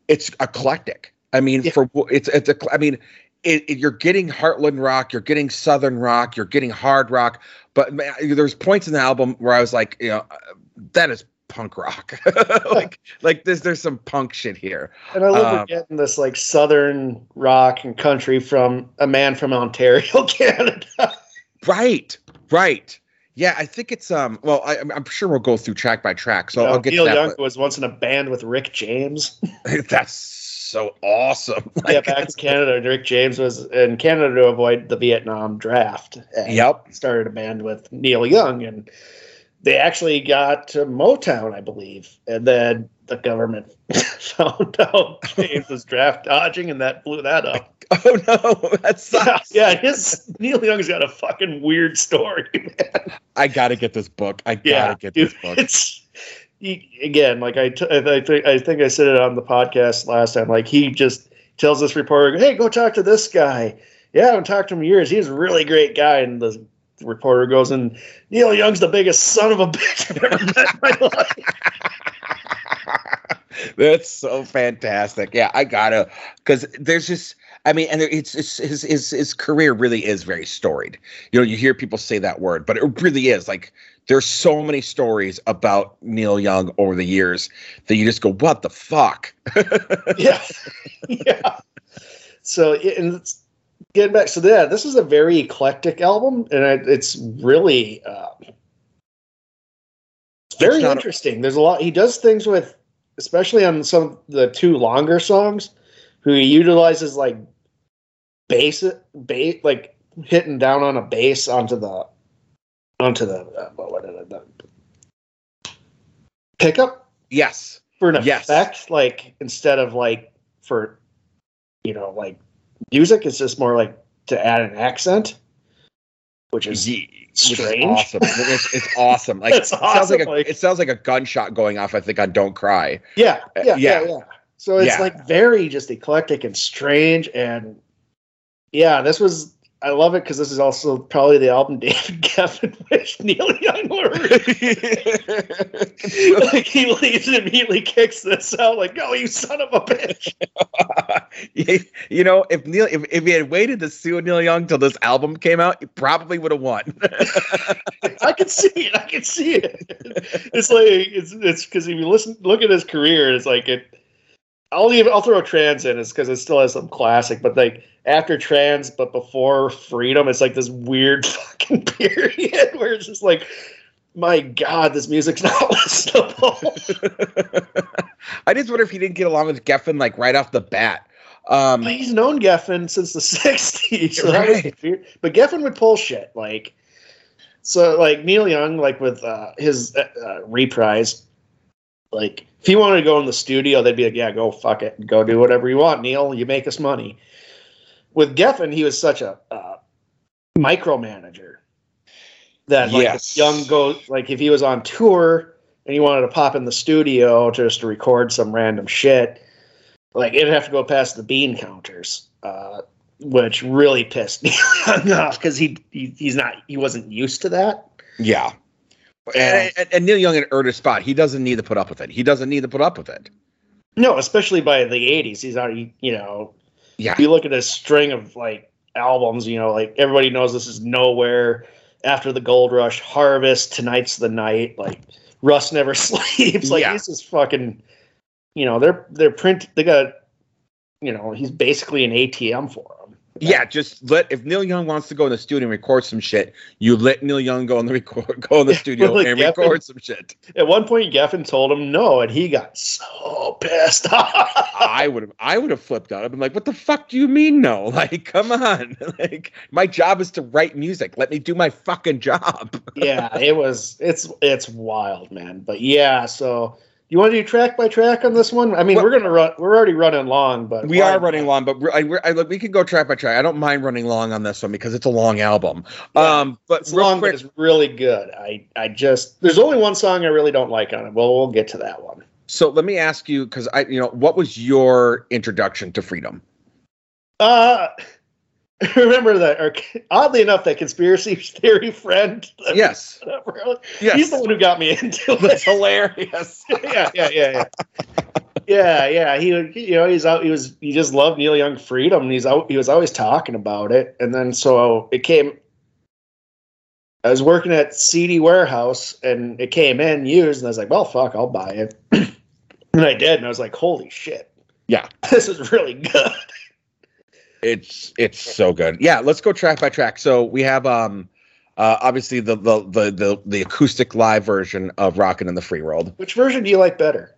it's eclectic. I mean, Yeah. for it's it's a, I mean, it, it- you're getting Heartland rock, you're getting Southern rock, you're getting hard rock, but man, there's points in the album where I was like, you know, that is punk rock. like like there's there's some punk shit here. and I love Um, getting this like southern rock and country from a man from Ontario, Canada. Right, right. Yeah, I think it's um. Well, I, I'm- I'm sure we'll go through track by track, so You know, I'll get Neil to that. Neil Young was once in a band with Rick James. That's so awesome. yeah, back in Canada, Rick James was in Canada to avoid the Vietnam draft. And Yep. Started a band with Neil Young, and they actually got to Motown, I believe. And then the government found out James was draft dodging, and that blew that up. Oh no, that Yeah, sucks. yeah, his Neil Young's got a fucking weird story, man. I gotta get this book. I gotta Yeah, get dude, this book. it's he, again like I, t- I think I think I said it on the podcast last time. Like he just tells this reporter, "Hey, go talk to this guy." Yeah, I haven't talked to him in years. He's a really great guy, and the reporter goes, "And Neil Young's the biggest son of a bitch I've ever met in my life." That's so fantastic. Yeah, I gotta because there's just I mean, and it's, it's his his his career really is very storied. You know, you hear people say that word, but it really is like there's so many stories about Neil Young over the years that you just go, "What the fuck?" yeah, yeah. So and getting back, so yeah, this is a very eclectic album, and it's really uh, it's very it's interesting. A- There's a lot. He does things with, especially on some of the two longer songs, who he utilizes like bass, bass, like hitting down on a bass onto the onto the uh, what, what, the pickup. Yes, for an yes. effect, like instead of like for you know like music, it's just more like to add an accent, which is strange. awesome. It's, it's, awesome. Like it sounds like a like, it sounds like a gunshot going off. I think on "Don't Cry." Yeah, uh, yeah, yeah, yeah. yeah. So it's like very just eclectic and strange, and yeah, this was I love it because this is also probably the album David Geffen wished Neil Young were. like he leaves and immediately kicks this out, like, "Oh, you son of a bitch!" you know, if Neil, if, if he had waited to sue Neil Young till this album came out, he probably would have won. I can see it. I can see it. It's like it's it's because if you listen, look at his career, it's like it. I'll leave. I'll throw trans in, is because it still has some classic, but like after trans but before freedom it's like this weird fucking period where it's just like my god this music's not listenable i just wonder if he didn't get along with geffen like right off the bat um he's known geffen since the 60s so right. but geffen would pull shit like so like neil young like with uh, his uh, uh, reprise like if he wanted to go in the studio they'd be like yeah go fuck it go do whatever you want neil you make us money with Geffen, he was such a uh, micromanager that like yes. young goes like if he was on tour and he wanted to pop in the studio just to record some random shit, like it'd have to go past the bean counters, uh, which really pissed me off because he, he he's not he wasn't used to that. Yeah. And, and, and, Neil Young had earned a spot. He doesn't need to put up with it. He doesn't need to put up with it. No, especially by the '80s. He's already, you know, yeah. You look at a string of like albums, you know, like everybody knows this is nowhere. After the Gold Rush, Harvest, Tonight's the Night, like Rust Never Sleeps. Like yeah. this is fucking you know, they're they're print they got you know, he's basically an ATM for. Yeah, just let if Neil Young wants to go in the studio and record some shit, you let Neil Young go in the record go in the studio and Geffen, record some shit. At one point, Geffen told him no, and he got so pissed off. I would have I would have flipped out. I've been like, "What the fuck do you mean no? Like, come on! like, my job is to write music. Let me do my fucking job." yeah, it was it's it's wild, man. But yeah, so you want to do track by track on this one? I mean, well, we're gonna run. We're already running long, but we are running long. But I, I, we can go track by track. I don't mind running long on this one because it's a long album. Yeah, um, but it's long, quick, but it's really good. I, I just there's only one song I really don't like on it. Well, we'll get to that one. So let me ask you, because I, you know, what was your introduction to freedom? Uh, remember that or oddly enough that conspiracy theory friend yes. yes he's the one who got me into it. That's hilarious. Yeah yeah yeah yeah. Yeah yeah. He you know he's out he was he just loved neil young freedom and he's out he was always talking about it. And then so it came i was working at cd warehouse and it came in used and i was like well fuck i'll buy it. And i did and i was like holy shit. Yeah. This is really good it's it's so good. Yeah, let's go track by track. So we have um uh obviously the the the the, the acoustic live version of Rockin' in the Free World. Which version do you like better?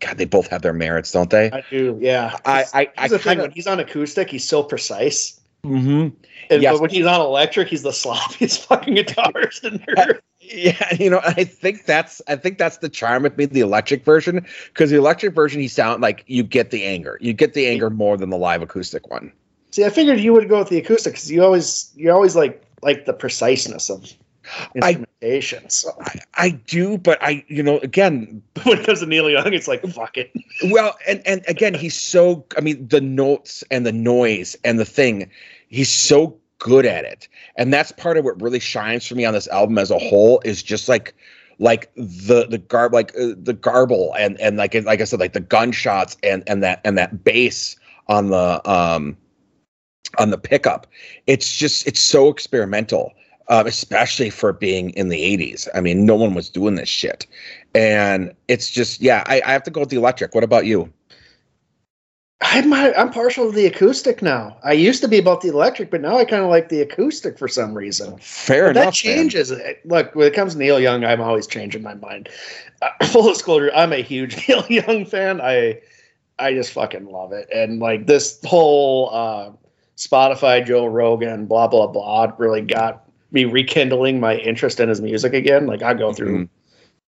God, they both have their merits, don't they? I do. Yeah. I I, I the kinda... thing when he's on acoustic, he's so precise. Mm-hmm. And yes. but when he's on electric, he's the sloppiest fucking guitarist in there. Yeah, you know, I think that's I think that's the charm with me, the electric version, because the electric version, he sound like you get the anger, you get the anger more than the live acoustic one. See, I figured you would go with the acoustic because you always you always like like the preciseness of instrumentation. I, so. I, I, do, but I you know again when it comes to Neil Young, it's like fuck it. Well, and and again, he's so I mean the notes and the noise and the thing, he's so good at it. And that's part of what really shines for me on this album as a whole is just like like the the garb like uh, the garble and and like like I said like the gunshots and and that and that bass on the um on the pickup. It's just it's so experimental. Um, especially for being in the 80s. I mean, no one was doing this shit. And it's just, yeah, I, I have to go with the electric. What about you? I'm I'm partial to the acoustic now. I used to be about the electric, but now I kind of like the acoustic for some reason. Fair But enough. that changes it. Look, when it comes to Neil Young, I'm always changing my mind. Uh, full disclosure, I'm a huge Neil Young fan. I I just fucking love it, and like this whole uh, Spotify Joe Rogan blah blah blah really got me rekindling my interest in his music again. Like I go through Mhm.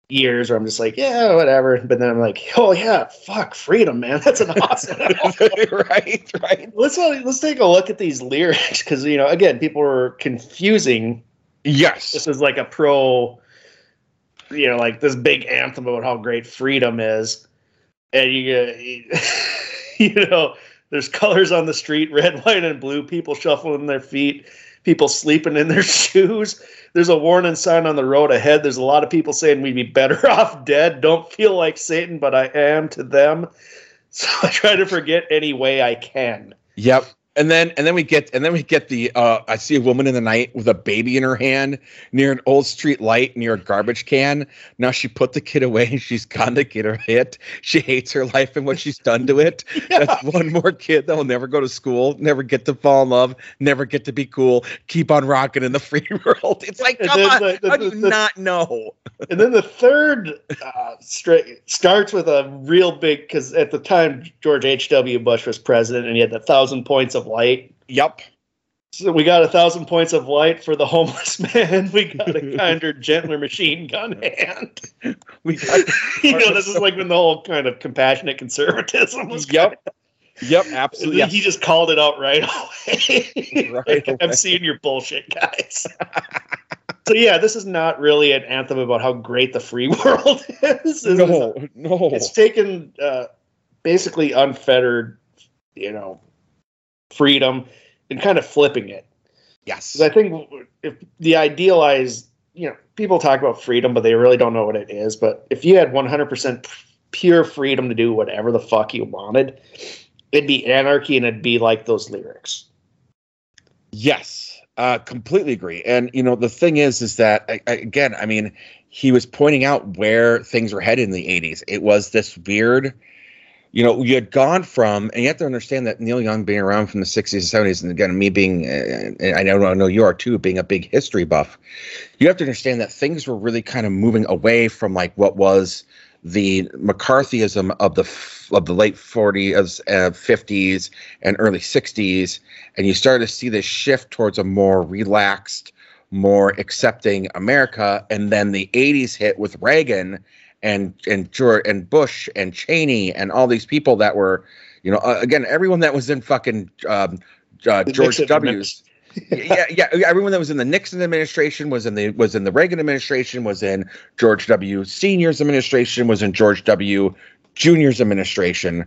Years where I'm just like, yeah, whatever, but then I'm like, oh yeah, fuck, freedom, man, that's an awesome. right, right. let's uh, let's take a look at these lyrics because you know again people were confusing Yes. this is like a pro you know like this big anthem about how great freedom is and you you know there's colors on the street red white and blue people shuffling their feet people sleeping in their shoes. There's a warning sign on the road ahead. There's a lot of people saying we'd be better off dead. Don't feel like satan but i am to them. So i try to forget any way i can. Yep. And then and then we get and then we get the uh I see a woman in the night with a baby in her hand near an old street light near a garbage can. Now she put the kid away and she's gonna get her hit. She hates her life and what she's done to it. That's one more kid that will never go to school, never get to fall in love, never get to be cool, keep on rocking in the free world. It's like, come on, the- the- how do you the- not know? and then the third uh, straight starts with a real big because at the time George H. W. Bush was president, and he had the thousand points of light. Yep. So we got a thousand points of light for the homeless man. We got a kinder, gentler machine gun hand. We got you know, this is like when the whole kind of compassionate conservatism was. Yep. Yep, kinda- absolutely. He just called it out right away. Right Like, away. I'm seeing your bullshit, guys. so yeah, this is not really an anthem about how great the free world is. This is No, no. it's taken uh, basically unfettered, you know, freedom and kind of flipping it. Yes. I think if the idealized, you know, people talk about freedom, but they really don't know what it is. But if you had 100% pure freedom to do whatever the fuck you wanted, it'd be anarchy and it'd be like those lyrics. Yes, uh, completely agree. And you know, the thing is, is that I, I, again, I mean, he was pointing out where things were headed in the '80s. It was this weird, you know, you had gone from, and you have to understand that Neil Young being around from the '60s and '70s, and again, me being, uh, I know I know you are too, being a big history buff. You have to understand that things were really kind of moving away from like what was the McCarthyism of the of the late 40s, uh, 50s, and early 60s, and you started to see this shift towards a more relaxed, more accepting America. And then the 80s hit with Reagan and and George and Bush and Cheney and all these people that were, you know, uh, again, everyone that was in fucking um, uh, George W's yeah, yeah. Everyone that was in the Nixon administration was in the was in the Reagan administration, was in George W. Senior's administration, was in George W. Junior's administration.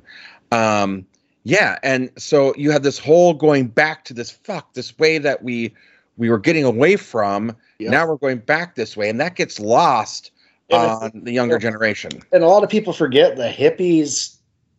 Um, yeah, and so you have this whole going back to this fuck this way that we we were getting away from. Yep. Now we're going back this way, and that gets lost on the younger generation. And a lot of people forget the hippies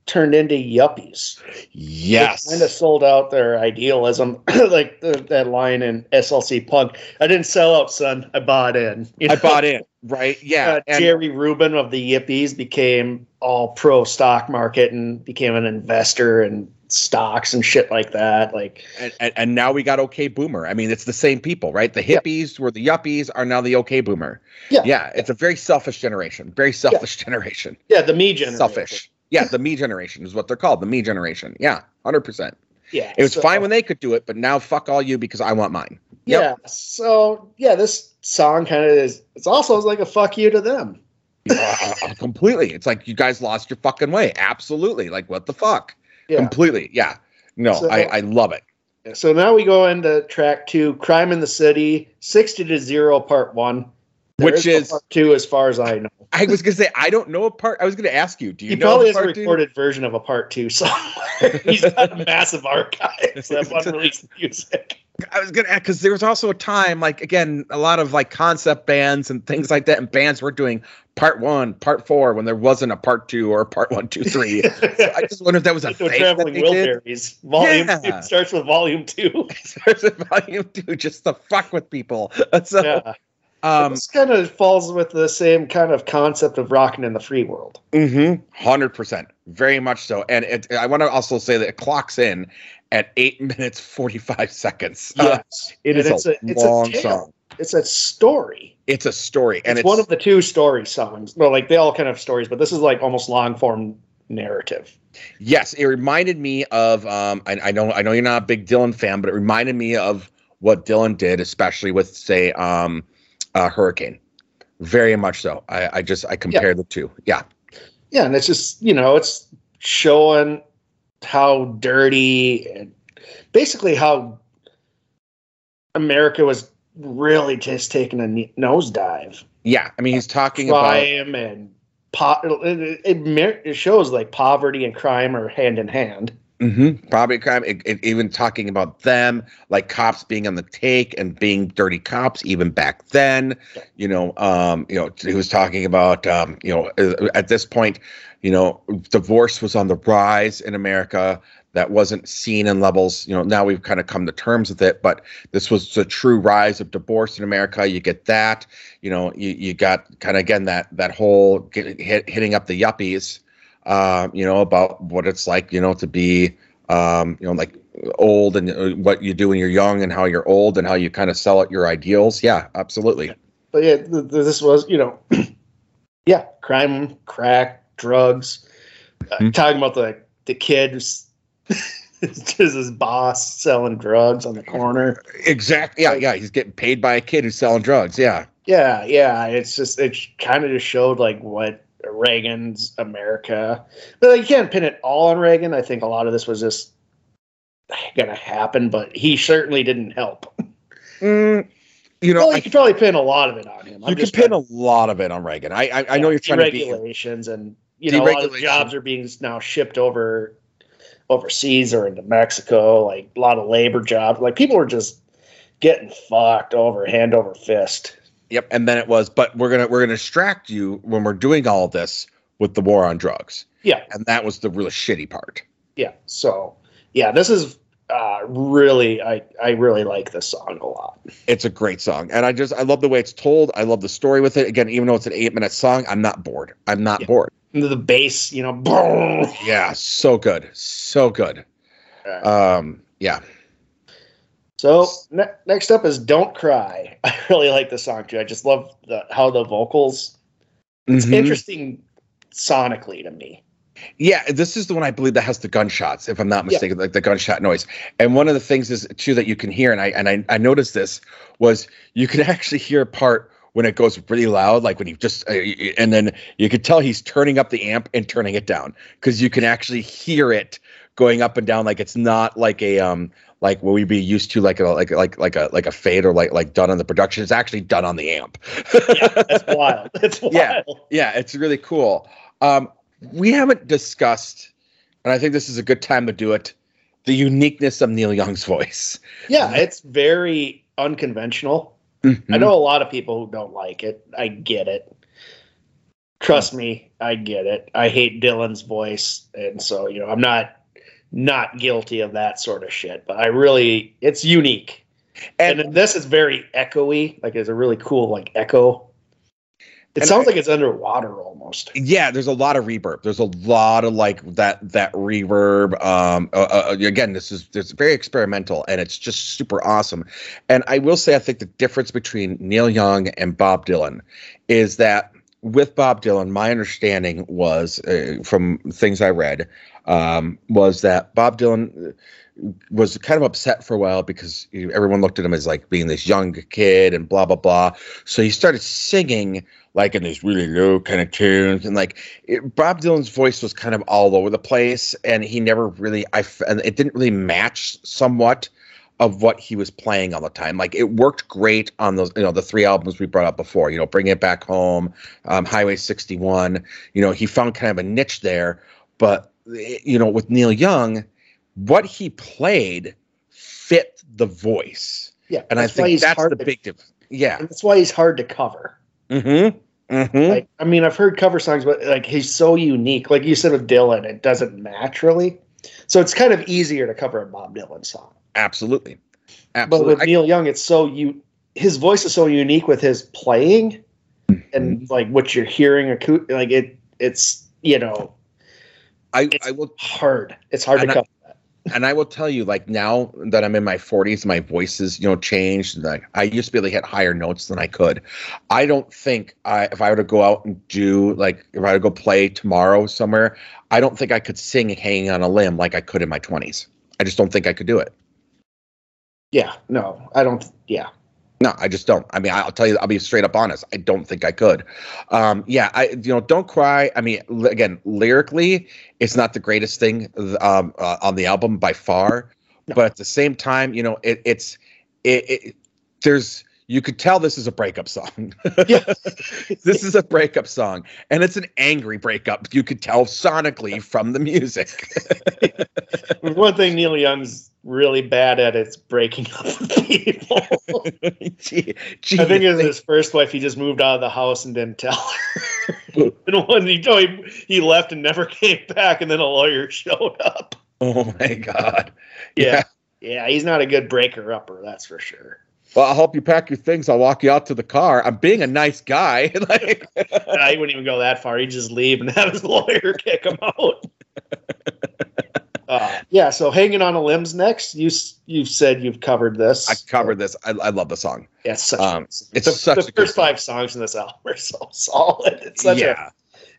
turned into yuppies. Yes, kind of sold out their idealism, like the, that line in SLC Punk. I didn't sell out, son. I bought in. You I bought in. Right? Yeah, Uh, and- Jerry Rubin of the Yippies became all pro stock market and became an investor in stocks and shit like that. Like, and, and, and now we got okay boomer i mean it's the same people right the Yeah. hippies were the yuppies are now the okay boomer Yeah. yeah it's a very selfish generation very selfish generation yeah, the me generation. selfish yeah the me generation is what they're called the me generation yeah 100% Yeah, it was so- fine when they could do it but now fuck all you because i want mine Yep. Yeah, so yeah, this song kind of is. It's also like a fuck you to them. Uh, completely it's like you guys lost your fucking way absolutely like what the fuck Yeah. completely yeah no So- I, I love it So now we go into track two, "Crime in the City," sixty to zero, part one. There Which no is- part two, as far as I know. I was gonna say i don't know a part i was gonna ask you do you He know probably a has a part two? recorded version of a part two somewhere. He's got a massive archives of unreleased music. I was gonna because there was also a time, like again, a lot of like concept bands and things like that, and bands were doing part one, part four, when there wasn't a part two or a part one, two, three. so I just wonder if that was a thing traveling that. Wilburys. Volume Yeah. two starts with volume two. starts with volume two just to fuck with people. So, yeah. Um, this kind of falls with the same kind of concept of rocking in the free world. Mm-hmm. Hundred percent, very much so. And it, I want to also say that it clocks in at eight minutes forty-five seconds. Uh, Yes, it And is a, it's long tale. song. It's a story. It's a story, and it's, it's, one of the two story songs. Well, like they all kind of have stories, but this is like almost long form narrative. yes, it reminded me of. Um, I, I know, I know you're not a big Dylan fan, but it reminded me of what Dylan did, especially with say, um, uh, Hurricane. Very much so. I, I just I compare the two. Yeah. Yeah, and it's just you know it's showing how dirty and basically how America was really just taking a nosedive. Yeah. I mean, he's talking about crime and po- it, it, it shows like poverty and crime are hand in hand. Mm-hmm. Property crime, it, it, even talking about them, like cops being on the take and being dirty cops, even back then. You know, um, you know, he was talking about, um, you know, at this point, you know, divorce was on the rise in America. That wasn't seen in levels. You know, now we've kind of come to terms with it, but this was the true rise of divorce in America. You get that. You know, you you got kind of again that that whole get, hit, hitting up the yuppies uh, you know, about what it's like, you know, to be, um, you know, like old and uh, what you do when you're young and how you're old and how you kind of sell it your ideals. Yeah, absolutely. But yeah, th- th- this was you know, yeah, crime, crack, drugs. Uh, Mhm. talking about the the kid who's just his boss selling drugs on the corner. Exactly. Yeah, yeah. He's getting paid by a kid who's selling drugs. Yeah. Yeah, yeah. It's just it kind of just showed like what Reagan's America. But you can't pin it all on Reagan. I think a lot of this was just gonna happen, but he certainly didn't help. Mm, you know, well, you I, could probably pin a lot of it on him. you can pin a lot of it on Reagan. I, I, I know you're trying to be. regulations and you know a lot of jobs are being now shipped over overseas or into Mexico. Like a lot of labor jobs. Like people are just getting fucked over hand over fist. Yep. And then it was, but we're gonna we're gonna distract you when we're doing all this with the war on drugs, Yeah, and that was the really shitty part. yeah. So yeah, this is uh, really I I really like this song a lot. It's a great song, and I just I love the way it's told. I love the story with it. Again, even though it's an eight minute song, I'm not bored. I'm not Yeah. bored. And the bass, you know, boom. Yeah, so good, so good. Um, yeah, So ne- next up is "Don't Cry." I really like this song too. I just love the how the vocals. It's Mhm. interesting sonically to me. Yeah, this is the one I believe that has the gunshots, if I'm not Yeah. mistaken, like the gunshot noise. And one of the things is too that you can hear, and I and I, I noticed this was you can actually hear a part when it goes really loud, like when you just uh, and then you could tell he's turning up the amp and turning it down because you can actually hear it going up and down, like it's not like a um like what we'd be used to, like a like like like a like a fade or like like done on the production. It's actually done on the amp. Yeah, that's wild. That's wild. Yeah. yeah, it's really cool. Um, we haven't discussed, and I think this is a good time to do it. The uniqueness of Neil Young's voice. Yeah, it's very unconventional. I Mhm. know a lot of people who don't like it. I get it. Trust me, I get it. I hate Dylan's voice, and so you know, I'm not not guilty of that sort of shit. But I really, it's unique, and, and this is very echoey. Like, it's a really cool like echo. It sounds I- like it's underwater almost. yeah, there's a lot of reverb. There's a lot of like that that reverb. Um, uh, uh, again, this is this is very experimental, and it's just super awesome. And I will say, I think the difference between Neil Young and Bob Dylan is that with Bob Dylan, my understanding was uh, from things I read um, was that Bob Dylan was kind of upset for a while because everyone looked at him as like being this young kid and blah blah blah. So he started singing like in these really low kind of tunes and like it, Bob Dylan's voice was kind of all over the place and he never really I and it didn't really match somewhat of what he was playing all the time. Like it worked great on those, you know, the three albums we brought up before, you know, Bring It Back Home, um, Highway 61. You know, he found kind of a niche there. But, you know, with Neil Young, what he played fit the voice. Yeah, And I think that's hard the to- big difference. Yeah. and that's why he's hard to cover. Mm-hmm. Mm-hmm. Like, I mean, I've heard cover songs, but like he's so unique. Like you said with Dylan, it doesn't match really. So it's kind of easier to cover a Bob Dylan song. Absolutely. Absolutely. But with Neil Young, it's so you his voice is so unique with his playing and Mm-hmm. like what you're hearing like it it's you know I, it's- I will hard. It's hard to I- and I will tell you, like now that I'm in my 40s, my voice is you know changed. Like I used to be able to hit higher notes than I could. I don't think I, if I were to go out and do like if I were to go play tomorrow somewhere, I don't think I could sing hanging on a limb like I could in my 20s. I just don't think I could do it. Yeah, no, I don't. Yeah, No, I just don't. I mean, I'll tell you, I'll be straight up honest. I don't think I could. Um, yeah, I, you know, don't cry. I mean, li- again, lyrically, it's not the greatest thing um, uh, on the album by far, No. but at the same time, you know, it, it's it, it. There's you could tell this is a breakup song. yeah, this is a breakup song, and it's an angry breakup. You could tell sonically from the music. One thing Neil Young's really bad at is breaking up with people. gee, gee, I think it was his first wife. He just moved out of the house and didn't tell her. and when he, no, he he left and never came back, and then a lawyer showed up. oh my god. Yeah, yeah, he's not a good breaker upper, that's for sure. Well, I'll help you pack your things. I'll walk you out to the car. I'm being a nice guy. like, Nah, he wouldn't even go that far. He'd just leave and have his lawyer kick him out. Uh, yeah, so hanging on a limbs next. You you've said you've covered this. I covered this. I, I love the song. Yeah, it's such um, a, it's the, such the first five songs in this album are so solid. It's such yeah, a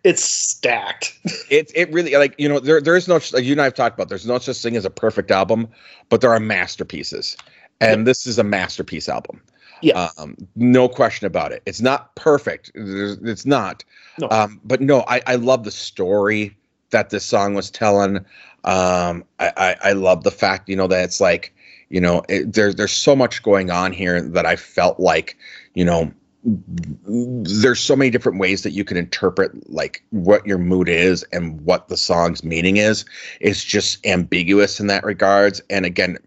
it's stacked. it it really like you know there there is no like you and I have talked about. There's no such thing as a perfect album, but there are masterpieces, and this is a masterpiece album. Yeah. um, no question about it. It's not perfect. It's not. No. Um, but no, I I love the story that this song was telling. Um, I, I I love the fact you know that it's like you know it, there's there's so much going on here that I felt like you know there's so many different ways that you can interpret like what your mood is and what the song's meaning is it's just ambiguous in that regards and again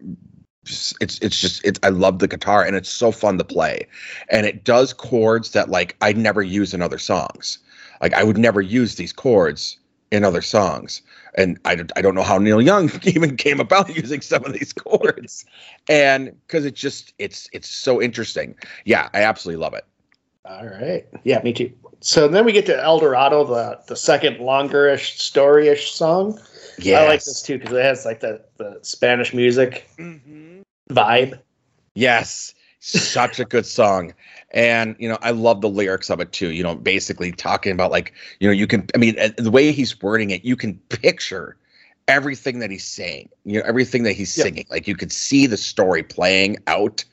it's it's just it's I love the guitar and it's so fun to play. And it does chords that like I'd never use in other songs. Like I would never use these chords in other songs. And I, don't- I don't know how Neil Young even came about using some of these chords. And because it just it's it's so interesting. Yeah I absolutely love it. All right. Yeah, me too. So then we get to Eldorado, the the second longer-ish, story-ish song. yeah I like this too because it has like the, the Spanish music mm-hmm. Vibe. Yes, such a good song. And you know, I love the lyrics of it too. You know, basically talking about like, you know, you can I mean, uh, the way he's wording it, you can picture everything that he's saying. You know, everything that he's singing. Like you could see the story playing out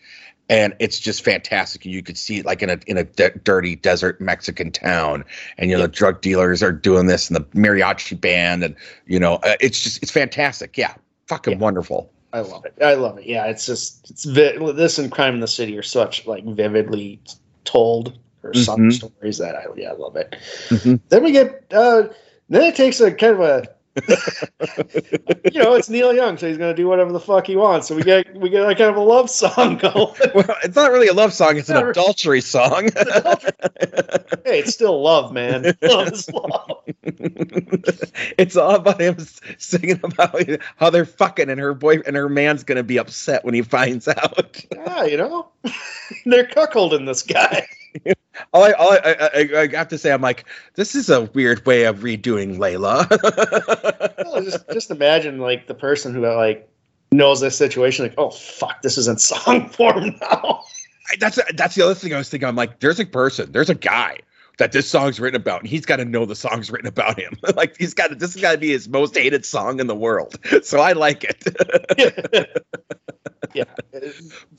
and it's just fantastic. You could see it like in a in a d- dirty desert Mexican town, and you know the drug dealers are doing this, and the mariachi band, and you know uh, it's just it's fantastic. Yeah, fucking Yeah. wonderful. I love it. I love it. Yeah, it's just it's vi- this and Crime in the City are such like vividly told or sung Mhm. stories that I yeah I love it. Mhm. Then we get uh then it takes a kind of a you know it's Neil Young so he's gonna do whatever the fuck he wants so we get we get like kind of a love song going. Well, it's not really a love song; it's an adultery song. hey, it's still love, man. Love is love. it's all about him singing about how they're fucking, and her boy and her man's gonna be upset when he finds out. Yeah, you know they're cuckolding this guy. All I, all I, I, I, have to say, I'm like, this is a weird way of redoing Layla. Well, just just imagine like the person who like knows this situation like oh fuck this is in song form now. That's that's the other thing I was thinking. I'm like, there's a person, there's a guy that this song's written about, and he's got to know the song's written about him. like he's got to, this has got to be his most hated song in the world. So I like it, yeah,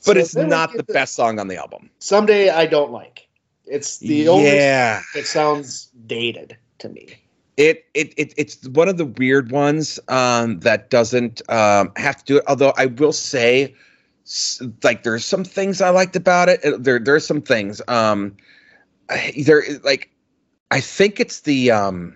but it's not the best song on the album. Someday I don't like. It's the only. yeah, It sounds dated to me. it, it it it's one of the weird ones um, that doesn't um, have to do it. Although I will say, like there's some things I liked about it. There there's some things. Um, there like I think it's the um,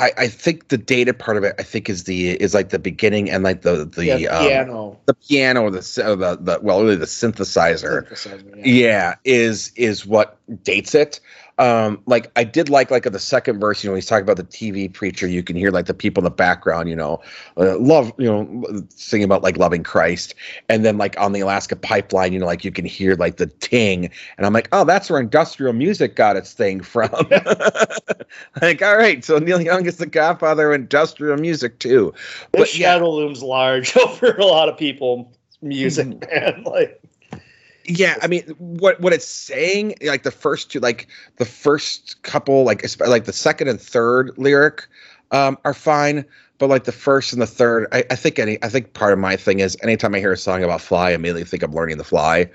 I, I think the data part of it, I think, is the is like the beginning and like the the yeah, um, piano. the piano or the or the the well really the synthesizer. synthesizer, yeah. Yeah, is is what dates it. Um, like I did like like the second verse, you know, he's talking about the TV preacher. You can hear like the people in the background, you know, uh, love, you know, singing about like loving Christ, and then like on the Alaska pipeline, you know, like you can hear like the ting, and I'm like, oh, that's where industrial music got its thing from. like, all right, so Neil Young is the godfather of industrial music too. This But yeah, shadow looms large over a lot of people. Music, Mm-hmm. man. Like, yeah i mean what what it's saying like the first two like the first couple like like the second and third lyric um are fine but like the first and the third i, I think any i think part of my thing is anytime i hear a song about fly i immediately think i'm learning to fly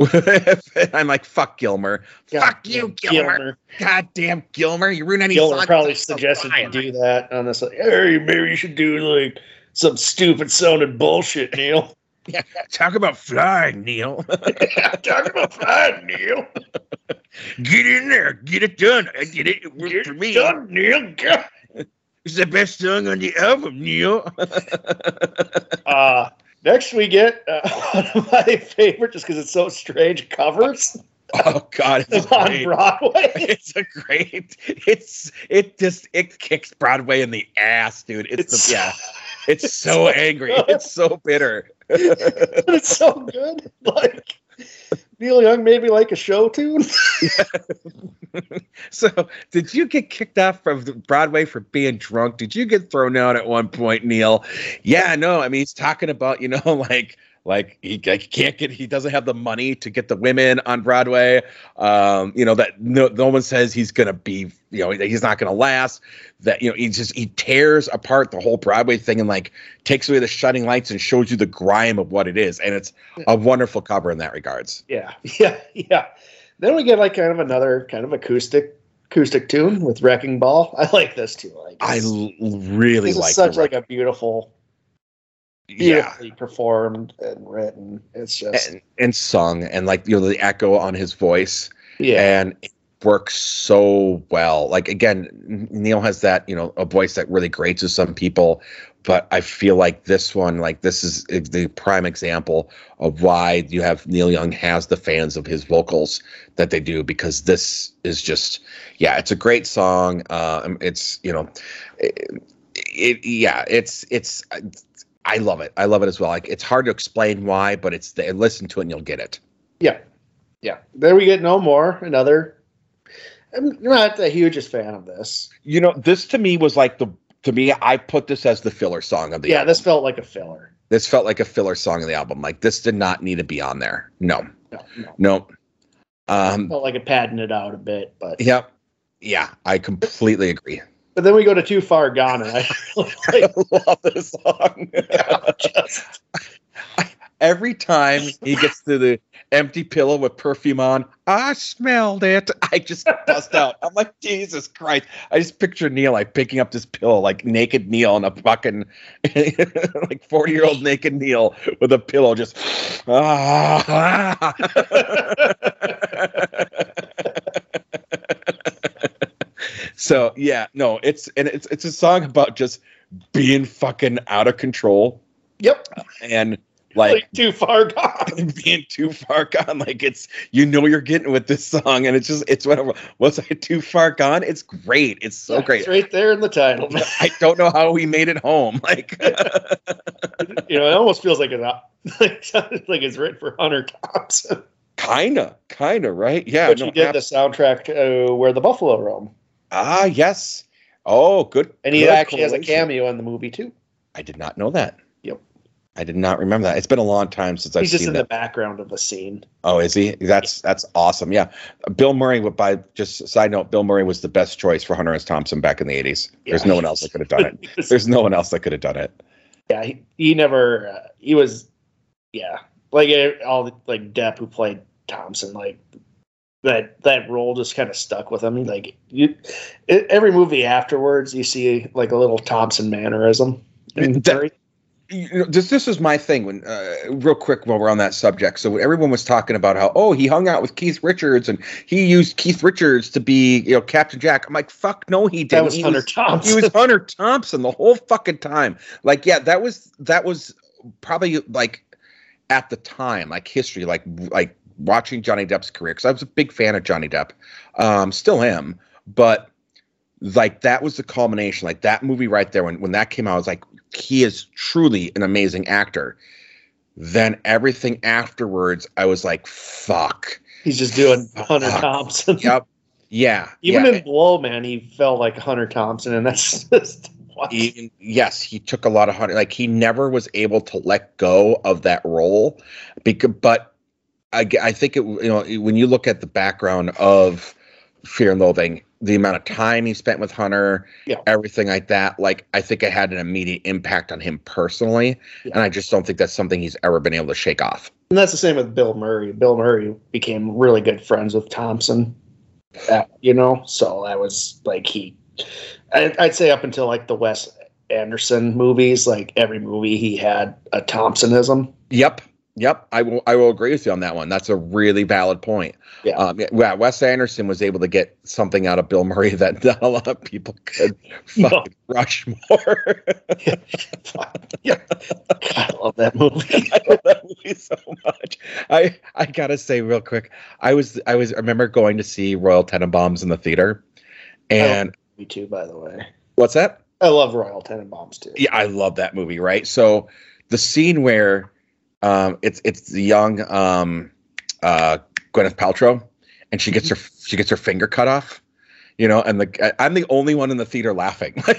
i'm like fuck Gilmour fuck you Gilmour. goddamn Gilmour you ruin any Gilmour song probably suggested fly. you do that on this. Like, hey, maybe you should do like some stupid sounding bullshit, Neil. talk about flying neil Talk about flying, Neil. get in there get it done i did it, it worked Get for me done, Neil. God. it's the best song on the album neil Uh, next we get uh, one of my favorite, just because it's so strange, covers Oh God, it's on great. Broadway. It's a great. It's it just it kicks Broadway in the ass, dude. It's, It's the, yeah. It's so angry. It's so bitter. it's so good. Like Neil Young made me like a show tune. so, did you get kicked off the Broadway for being drunk? Did you get thrown out at one point, Neil? Yeah, no. I mean, he's talking about you know like like he, can't get he doesn't have the money to get the women on broadway um you know that no, no one says he's gonna be you know he's not gonna last that you know he just he tears apart the whole broadway thing and like takes away the shutting lights and shows you the grime of what it is and it's a wonderful cover in that regards Yeah, yeah, yeah. Then we get like kind of another kind of acoustic acoustic tune with Wrecking Ball. I like this too. Like i really this like such like a beautiful, yeah beautifully performed and written. It's just and, and sung and like you know the echo on his voice yeah, and it works so well. Like again, Neil has that you know a voice that really grates with some people, but I feel like this one, like this is the prime example of why you have Neil Young has the fans of his vocals that they do because this is just yeah, it's a great song. Uh, it's you know, it, it yeah, it's it's. I love it. I love it as well. Like it's hard to explain why, but it's the, listen to it and you'll get it. yeah, yeah. Then we get no more another. I'm not the hugest fan of this. You know, this to me was like the to me, I put this as the filler song of the Yeah, album. this felt like a filler. This felt like a filler song of the album. Like this did not need to be on there. No, No, no. no. Um, Felt like it padding it out a bit, but yep. Yeah, I completely agree. But then we go to too far gone, and I like I love this song. Every time he gets to the empty pillow with perfume on, I smelled it. I just bust out. I'm like, Jesus Christ. I just picture Neil like picking up this pillow, like naked Neil and a fucking like 40 year old naked Neil with a pillow just ah. So yeah, no, it's and it's it's a song about just being fucking out of control yep, and like, like too far gone. being too far gone. Like it's you know you're getting with this song, and it's just it's whatever. Was I too far gone? It's great. It's so Yeah, great. It's right there in the title. I don't know how we made it home. Like you know, it almost feels like it's like, like it's written for Hunter Thompson. kinda, kinda, right? Yeah. but no, you did ab- the soundtrack uh, Where the Buffalo Roam. Ah, yes. Oh, good. And he good actually has a cameo in the movie too. I did not know that. Yep. I did not remember that. It's been a long time since I've seen it. He's just in that. the background of the scene. Oh, is he? That's that's awesome. Yeah, Bill Murray. By just side note, Bill Murray was the best choice for Hunter S. Thompson back in the '80s. There's no one else that could have done it. There's no one else that could have done it. yeah, he, he never. Uh, he was, yeah, like eh, all the, like Depp who played Thompson, like that that role just kind of stuck with him. Like you, it, every movie afterwards, you see like a little Thompson mannerism. And That- you know, this this was my thing when uh, real quick while we're on that subject. So everyone was talking about how oh he hung out with Keith Richards and he used Keith Richards to be you know Captain Jack. I'm like fuck no he didn't. That was he Hunter was, Thompson. He was Hunter Thompson the whole fucking time. Like yeah, that was that was probably like at the time like history like like watching Johnny Depp's career because I was a big fan of Johnny Depp, um, still am, but like that was the culmination. Like that movie right there when when that came out, I was like he is truly an amazing actor. Then everything afterwards, I was like, fuck. He's just doing Hunter Fuck. Thompson. Yep. Yeah. Even yeah. in Blow, man, he felt like Hunter Thompson, and that's just? Even, yes, he took a lot of hunting. Like he never was able to let go of that role, because but I, I think it you know when you look at the background of Fear and Loathing, the amount of time he spent with Hunter, Yeah. everything like that, like I think it had an immediate impact on him personally, Yeah. and I just don't think that's something he's ever been able to shake off. And that's the same with Bill Murray. Bill Murray became really good friends with Thompson. Uh, you know, so that was like he. I, I'd say up until like the Wes Anderson movies, like every movie he had a Thompsonism. Yep. Yep, I will. I will agree with you on that one. That's a really valid point. Yeah. um, yeah, yeah, Wes Anderson was able to get something out of Bill Murray that not a lot of people could No. fucking Rushmore. yeah, God, I love that movie. I love that movie so much. I I gotta say real quick, I was I was I remember going to see Royal Tenenbaums in the theater, and Me too, by the way. what's that? I love Royal Tenenbaums too. Yeah, I love that movie. Right, so the scene where um, it's it's the young um, uh, Gwyneth Paltrow, and she gets her she gets her finger cut off. You know, and the I'm the only one in the theater laughing. I'm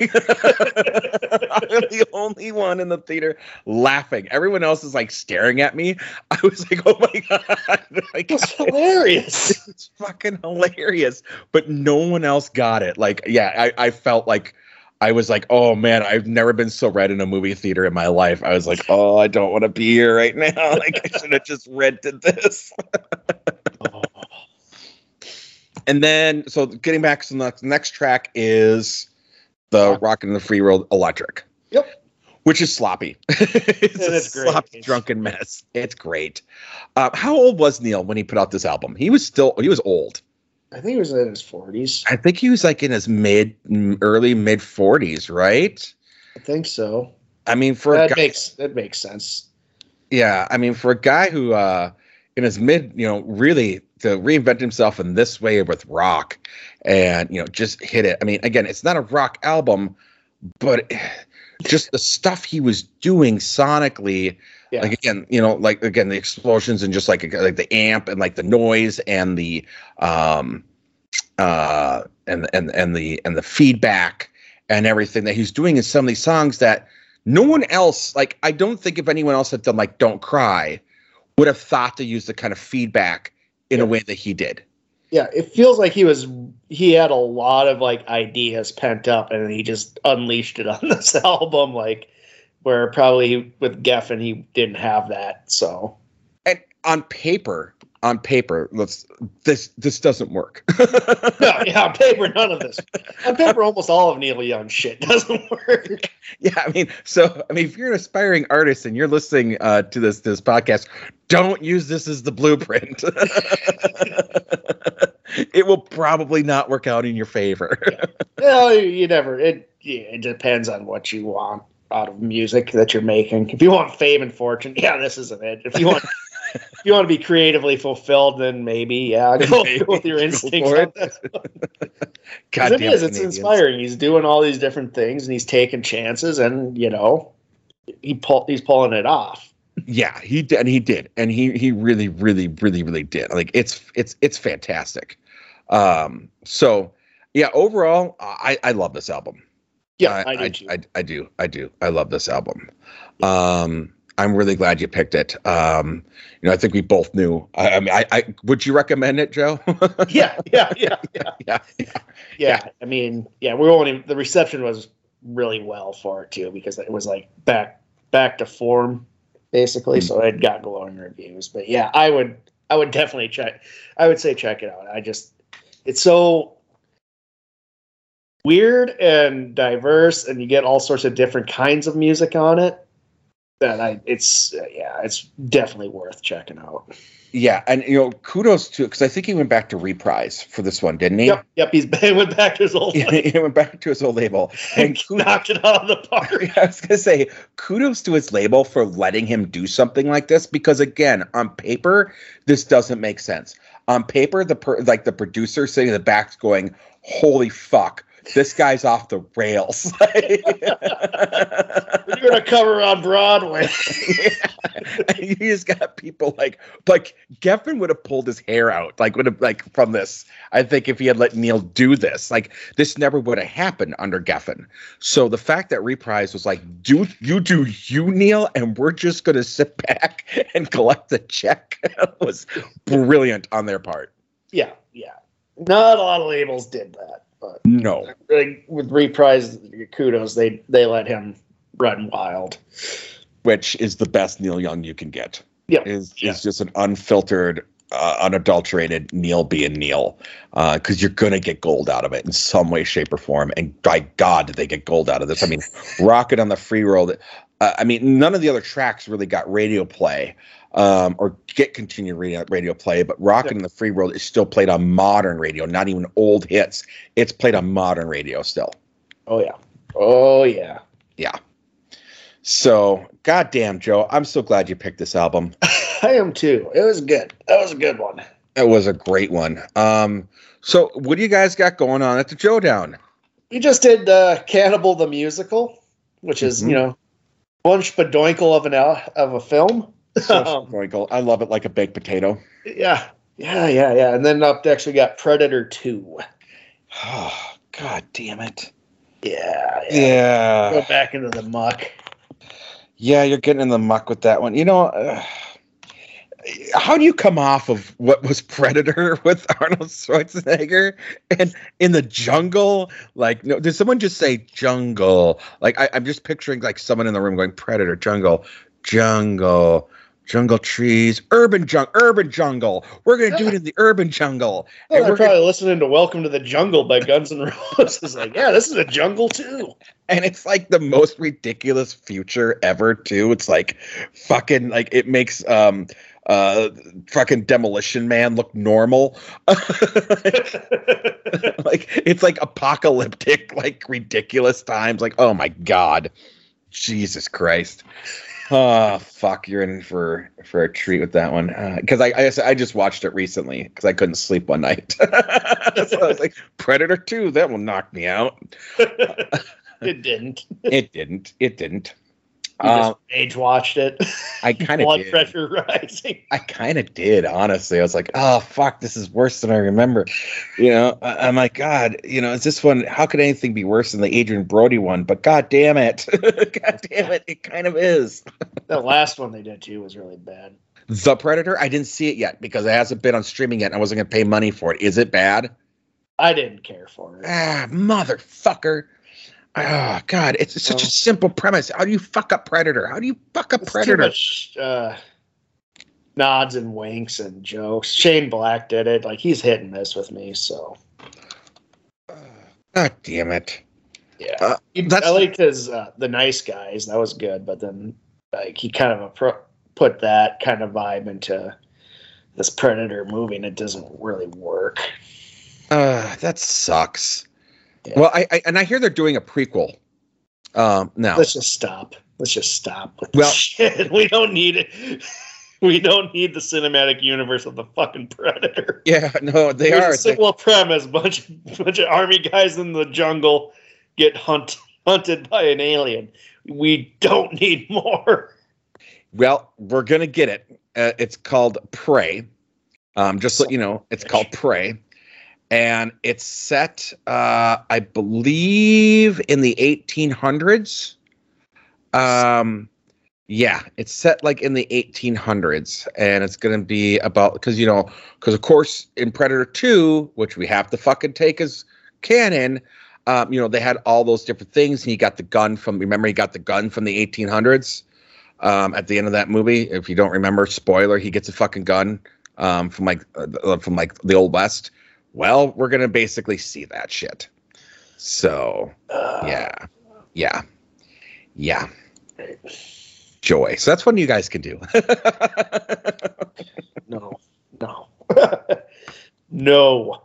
the only one in the theater laughing. Everyone else is like staring at me. I was like, "Oh my god!" Like, It's hilarious. it's fucking hilarious. But no one else got it. Like, yeah, I, I felt like I was like, oh man, I've never been so red in a movie theater in my life. I was like, oh, I don't want to be here right now. Like, I should have just rented this. Oh, And then, so getting back to the next, next track is the Rockin' in the Free World Electric. Yep. Which is sloppy. it's And a it's great. sloppy, drunken mess. It's great. Uh, how old was Neil when he put out this album? He was still, he was old. I think he was in his forties. I think he was like in his mid, early mid 40s, right? I think so. I mean, for a That guy, makes that makes sense. yeah, I mean, for a guy who, uh, in his mid, you know, really to reinvent himself in this way with rock and, you know, just hit it. I mean, again, it's not a rock album, but just the stuff he was doing sonically, Yeah. like again, you know, like again, the explosions and just like like the amp and like the noise and the um uh and and and the and the feedback and everything that he's doing in some of these songs that no one else like I don't think if anyone else had done like Don't Cry would have thought to use the kind of feedback in a way that he did. yeah, it feels like he was he had a lot of like ideas pent up and he just unleashed it on this album like where probably with Geffen he didn't have that. So And on paper, on paper, let's this this doesn't work. no, yeah, on paper none of this. On paper almost all of Neil Young shit doesn't work. Yeah, I mean, so I mean, if you're an aspiring artist and you're listening uh, to this this podcast, don't use this as the blueprint. it will probably not work out in your favor. No, you never. It yeah, it depends on what you want out of music that you're making. If you want fame and fortune, yeah, this isn't it. If you want if you want to be creatively fulfilled, then maybe yeah, go, go with your instincts. instinct. for on it. this one. 'Cause God it damn. It's Canadians. inspiring. He's doing all these different things and he's taking chances, and you know, he pull, he's pulling it off. Yeah, he did, and he did, and he he really, really, really, really did. Like it's it's it's fantastic. Um, so yeah, overall, I I love this album. Yeah, I, do I. I, I do. I do. I love this album. Um, I'm really glad you picked it. Um, you know, I think we both knew. I, I mean, I, I would you recommend it, Joe? yeah, yeah, yeah, yeah, yeah. yeah. I mean, yeah, we're only the reception was really well for it too because it was like back back to form basically. Mm. So it got glowing reviews. But yeah, I would I would definitely check. I would say check it out. I just it's so weird and diverse, and you get all sorts of different kinds of music on it. that I it's yeah, it's definitely worth checking out. Yeah, and you know, kudos to because I think he went back to reprise for this one, didn't he? Yep, yep. He's he went back to his old he went back to his old label and knocked it out of the park. I was gonna say kudos to his label for letting him do something like this because again, on paper, this doesn't make sense. On paper, the per, like the producer sitting in the back going, "Holy fuck." This guy's off the rails. You're gonna cover on Broadway. yeah. You just got people like like Geffen would have pulled his hair out, like would have like from this. I think if he had let Neil do this, like this never would have happened under Geffen. So the fact that Reprise was like, "Do you do you Neil?" and we're just gonna sit back and collect the check was brilliant on their part. Yeah, yeah. Not a lot of labels did that. But no, like with reprise kudos, they they let him run wild, which is the best Neil Young you can get. Yeah, is yeah. is just an unfiltered, uh, unadulterated Neil being Neil, because uh, you're gonna get gold out of it in some way, shape, or form. And by God, did they get gold out of this? I mean, Rockin' in the Free World. Uh, I mean, none of the other tracks really got radio play um, or get continued radio, radio play, but Rockin' yeah. in the Free World is still played on modern radio, not even old hits. It's played on modern radio still. Oh yeah. Oh yeah. Yeah. So, goddamn, Joe, I'm so glad you picked this album. I am too. It was good. That was a good one. It was a great one. Um, so what do you guys got going on at the Joe Down? We just did uh, Cannibal the musical, which is mm-hmm. you know one shpadoinkle of an of a film. So um, I love it like a baked potato. Yeah, yeah, yeah, yeah. And then up next we got Predator Two. Oh, God damn it! Yeah, yeah, yeah. Go back into the muck. Yeah, you're getting in the muck with that one. You know, uh, how do you come off of what was Predator with Arnold Schwarzenegger and in the jungle? Like, no, did someone just say jungle? Like, I, I'm just picturing like someone in the room going Predator, jungle, jungle jungle trees, urban jungle, urban jungle. We're gonna do it in the urban jungle. Well, and we're probably gonna... listening to "Welcome to the Jungle" by Guns N' Roses. like, yeah, this is a jungle too. And it's like the most ridiculous future ever, too. It's like fucking like it makes um uh fucking demolition man look normal like, like it's like apocalyptic like ridiculous times like oh my god jesus christ oh fuck you're in for for a treat with that one. Because uh, I, I, I just watched it recently because i couldn't sleep one night. So i was like predator 2 that will knock me out. It didn't. It didn't. It didn't um, age watched it. I kind of blood did. pressure rising. I kind of did, honestly. I was like, "Oh fuck, this is worse than I remember." You know, I, am like, God, you know, is this one? How could anything be worse than the Adrien Brody one? But God damn it, God damn it, it kind of is. the last one they did too was really bad. The Predator, I didn't see it yet because it hasn't been on streaming yet. and I wasn't going to pay money for it. Is it bad? I didn't care for it. Ah, motherfucker. Oh God, it's such a simple premise. How do you fuck up Predator? How do you fuck up Predator? Much, uh, nods and winks and jokes. Shane Black did it. Like he's hitting this with me. So, God damn it. Yeah, uh, I liked his uh, the nice guys. That was good. But then, like he kind of put that kind of vibe into this Predator movie, and it doesn't really work. Uh, that sucks. Yeah. Well, I, I, and I hear they're doing a prequel. Um, now let's just stop. Let's just stop with well, shit. We don't need it. We don't need the cinematic universe of the fucking Predator. Yeah, no, they There's are. A simple they... premise: bunch bunch of army guys in the jungle get hunt, hunted by an alien. We don't need more. Well, we're gonna get it. Uh, it's called Prey. Um, just so you know, it's called Prey and it's set, uh, I believe, in the 1800s. Um, yeah, it's set like in the 1800s, and it's going to be about because you know, because of course, in Predator 2, which we have to fucking take as canon, um, you know, they had all those different things, and he got the gun from. Remember, he got the gun from the 1800s. Um, at the end of that movie, if you don't remember, spoiler, he gets a fucking gun um, from like uh, from like the old west well, we're gonna basically see that shit. So, uh, yeah, yeah, yeah. joy. So that's what you guys can do. no, no, no.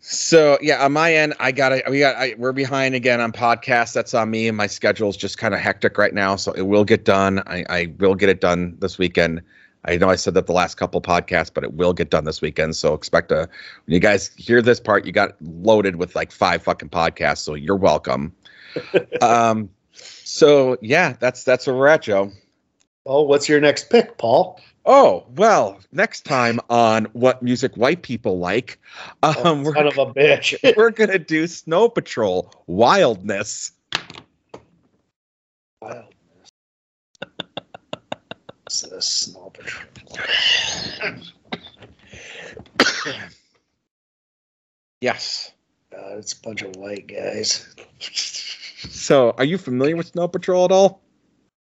So yeah, on my end, I got it. We got. I, we're behind again on podcasts. That's on me. And my schedule's just kind of hectic right now, so it will get done. I, I will get it done this weekend. I know I said that the last couple podcasts, but it will get done this weekend. So expect a when you guys hear this part, you got loaded with like five fucking podcasts. So you're welcome. um, so yeah, that's that's where we're at, Joe. Oh, what's your next pick, Paul? Oh well, next time on what music white people like, um, oh, we're son of a bitch. we're gonna do Snow Patrol Wildness. Wildness. Snow Patrol. yes. Uh, it's a bunch of white guys. So, are you familiar with Snow Patrol at all?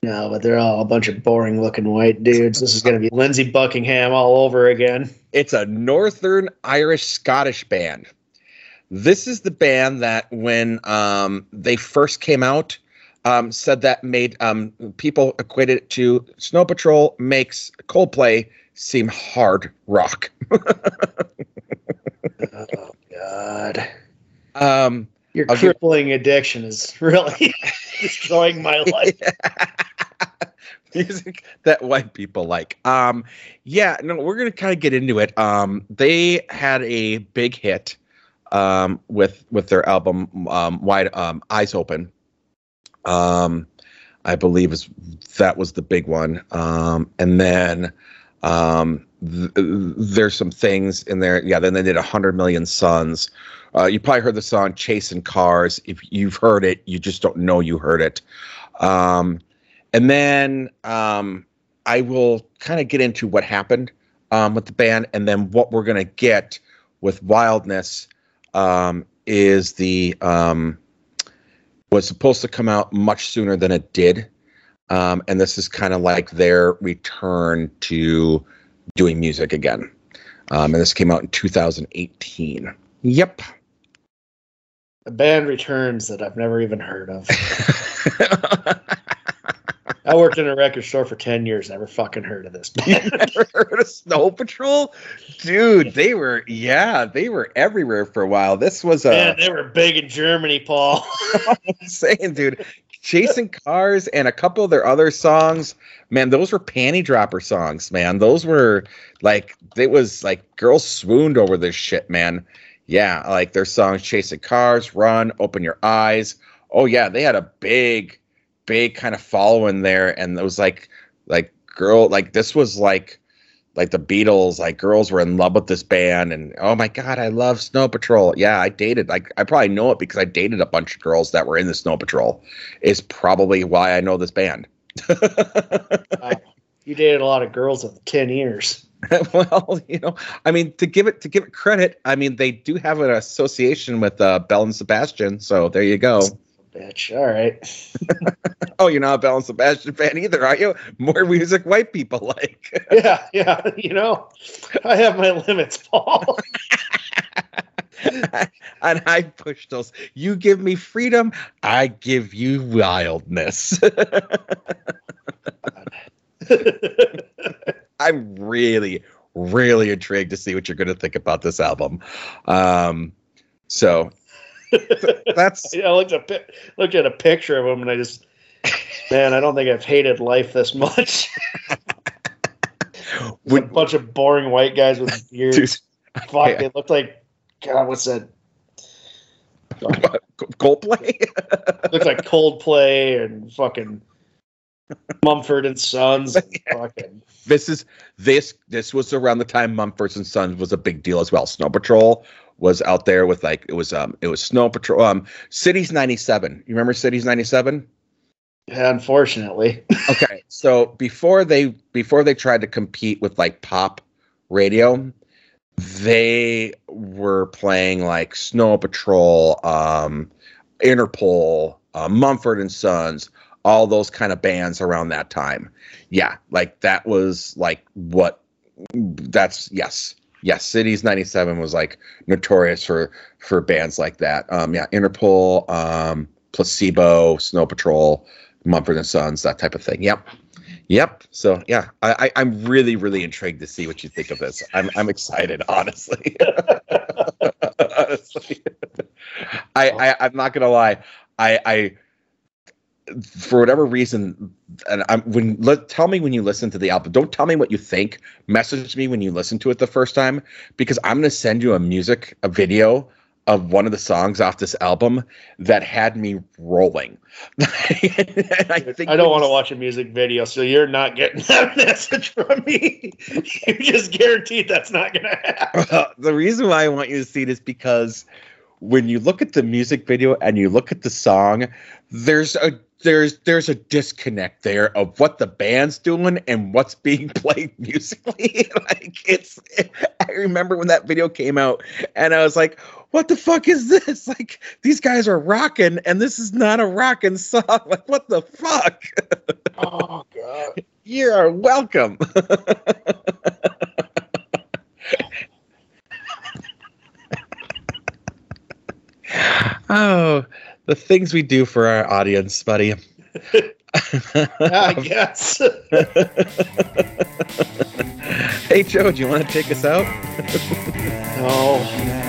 No, but they're all a bunch of boring looking white dudes. This is going to be Lindsey Buckingham all over again. It's a Northern Irish Scottish band. This is the band that, when um, they first came out, um, said that made um, people equated it to Snow Patrol makes Coldplay seem hard rock. oh God. Um, Your I'll crippling get... addiction is really destroying my life. Music that white people like. Um, yeah, no, we're gonna kind of get into it. Um, they had a big hit um, with with their album um, "Wide um, Eyes Open." Um, I believe is that was the big one. Um, and then um, th- there's some things in there. Yeah, then they did a hundred million suns. Uh, you probably heard the song "Chasing Cars." If you've heard it, you just don't know you heard it. Um, and then um, I will kind of get into what happened um, with the band, and then what we're gonna get with Wildness um, is the was supposed to come out much sooner than it did. Um, and this is kind of like their return to doing music again. Um, and this came out in 2018. Yep. A band returns that I've never even heard of. I worked in a record store for 10 years. Never fucking heard of this. never heard of Snow Patrol? Dude, they were, yeah, they were everywhere for a while. This was a. Man, they were big in Germany, Paul. I'm saying, dude, Chasing Cars and a couple of their other songs, man, those were panty dropper songs, man. Those were like, it was like girls swooned over this shit, man. Yeah, like their songs Chasing Cars, Run, Open Your Eyes. Oh, yeah, they had a big big kind of following there, and it was like like girl like this was like like the Beatles, like girls were in love with this band, and oh my god, I love Snow Patrol. Yeah, I dated like I probably know it because I dated a bunch of girls that were in the Snow Patrol. Is probably why I know this band. wow. You dated a lot of girls with ten years. well, you know, I mean, to give it to give it credit, I mean, they do have an association with uh, Belle and Sebastian, so there you go bitch. All right. oh, you're not a Belle and Sebastian fan either, are you? More music white people like. yeah, yeah. You know, I have my limits, Paul. and I push those. You give me freedom, I give you wildness. I'm really, really intrigued to see what you're going to think about this album. Um, so that's I looked at looked at a picture of him and I just man, I don't think I've hated life this much. With a bunch of boring white guys with beards. Fuck, yeah. they looked like God. What's that? Coldplay. looks like Coldplay and fucking Mumford and Sons. Fucking. This is this this was around the time Mumford and Sons was a big deal as well. Snow Patrol was out there with like it was um it was Snow Patrol um Cities 97. You remember Cities 97? Yeah, unfortunately. okay. So before they before they tried to compete with like pop radio, they were playing like Snow Patrol, um Interpol, uh, Mumford and Sons, all those kind of bands around that time. Yeah, like that was like what that's yes yes, Cities '97 was like notorious for for bands like that. Um, yeah, Interpol, um, Placebo, Snow Patrol, Mumford and Sons, that type of thing. Yep. Yep. So yeah, I, I, am really, really intrigued to see what you think of this. I'm I'm excited, honestly. honestly. I, I I'm not gonna lie. I I for whatever reason, and I'm when let tell me when you listen to the album. Don't tell me what you think. Message me when you listen to it the first time because I'm gonna send you a music a video of one of the songs off this album that had me rolling. I think I don't want to watch a music video, so you're not getting that message from me. you just guaranteed that's not going to happen. the reason why I want you to see it is because when you look at the music video and you look at the song, there's a there's there's a disconnect there of what the band's doing and what's being played musically. like it's I remember when that video came out and I was like, what the fuck is this? Like these guys are rocking and this is not a rocking song. Like what the fuck? oh god. You are welcome. oh, the things we do for our audience, buddy. I guess. hey, Joe, do you want to take us out? no.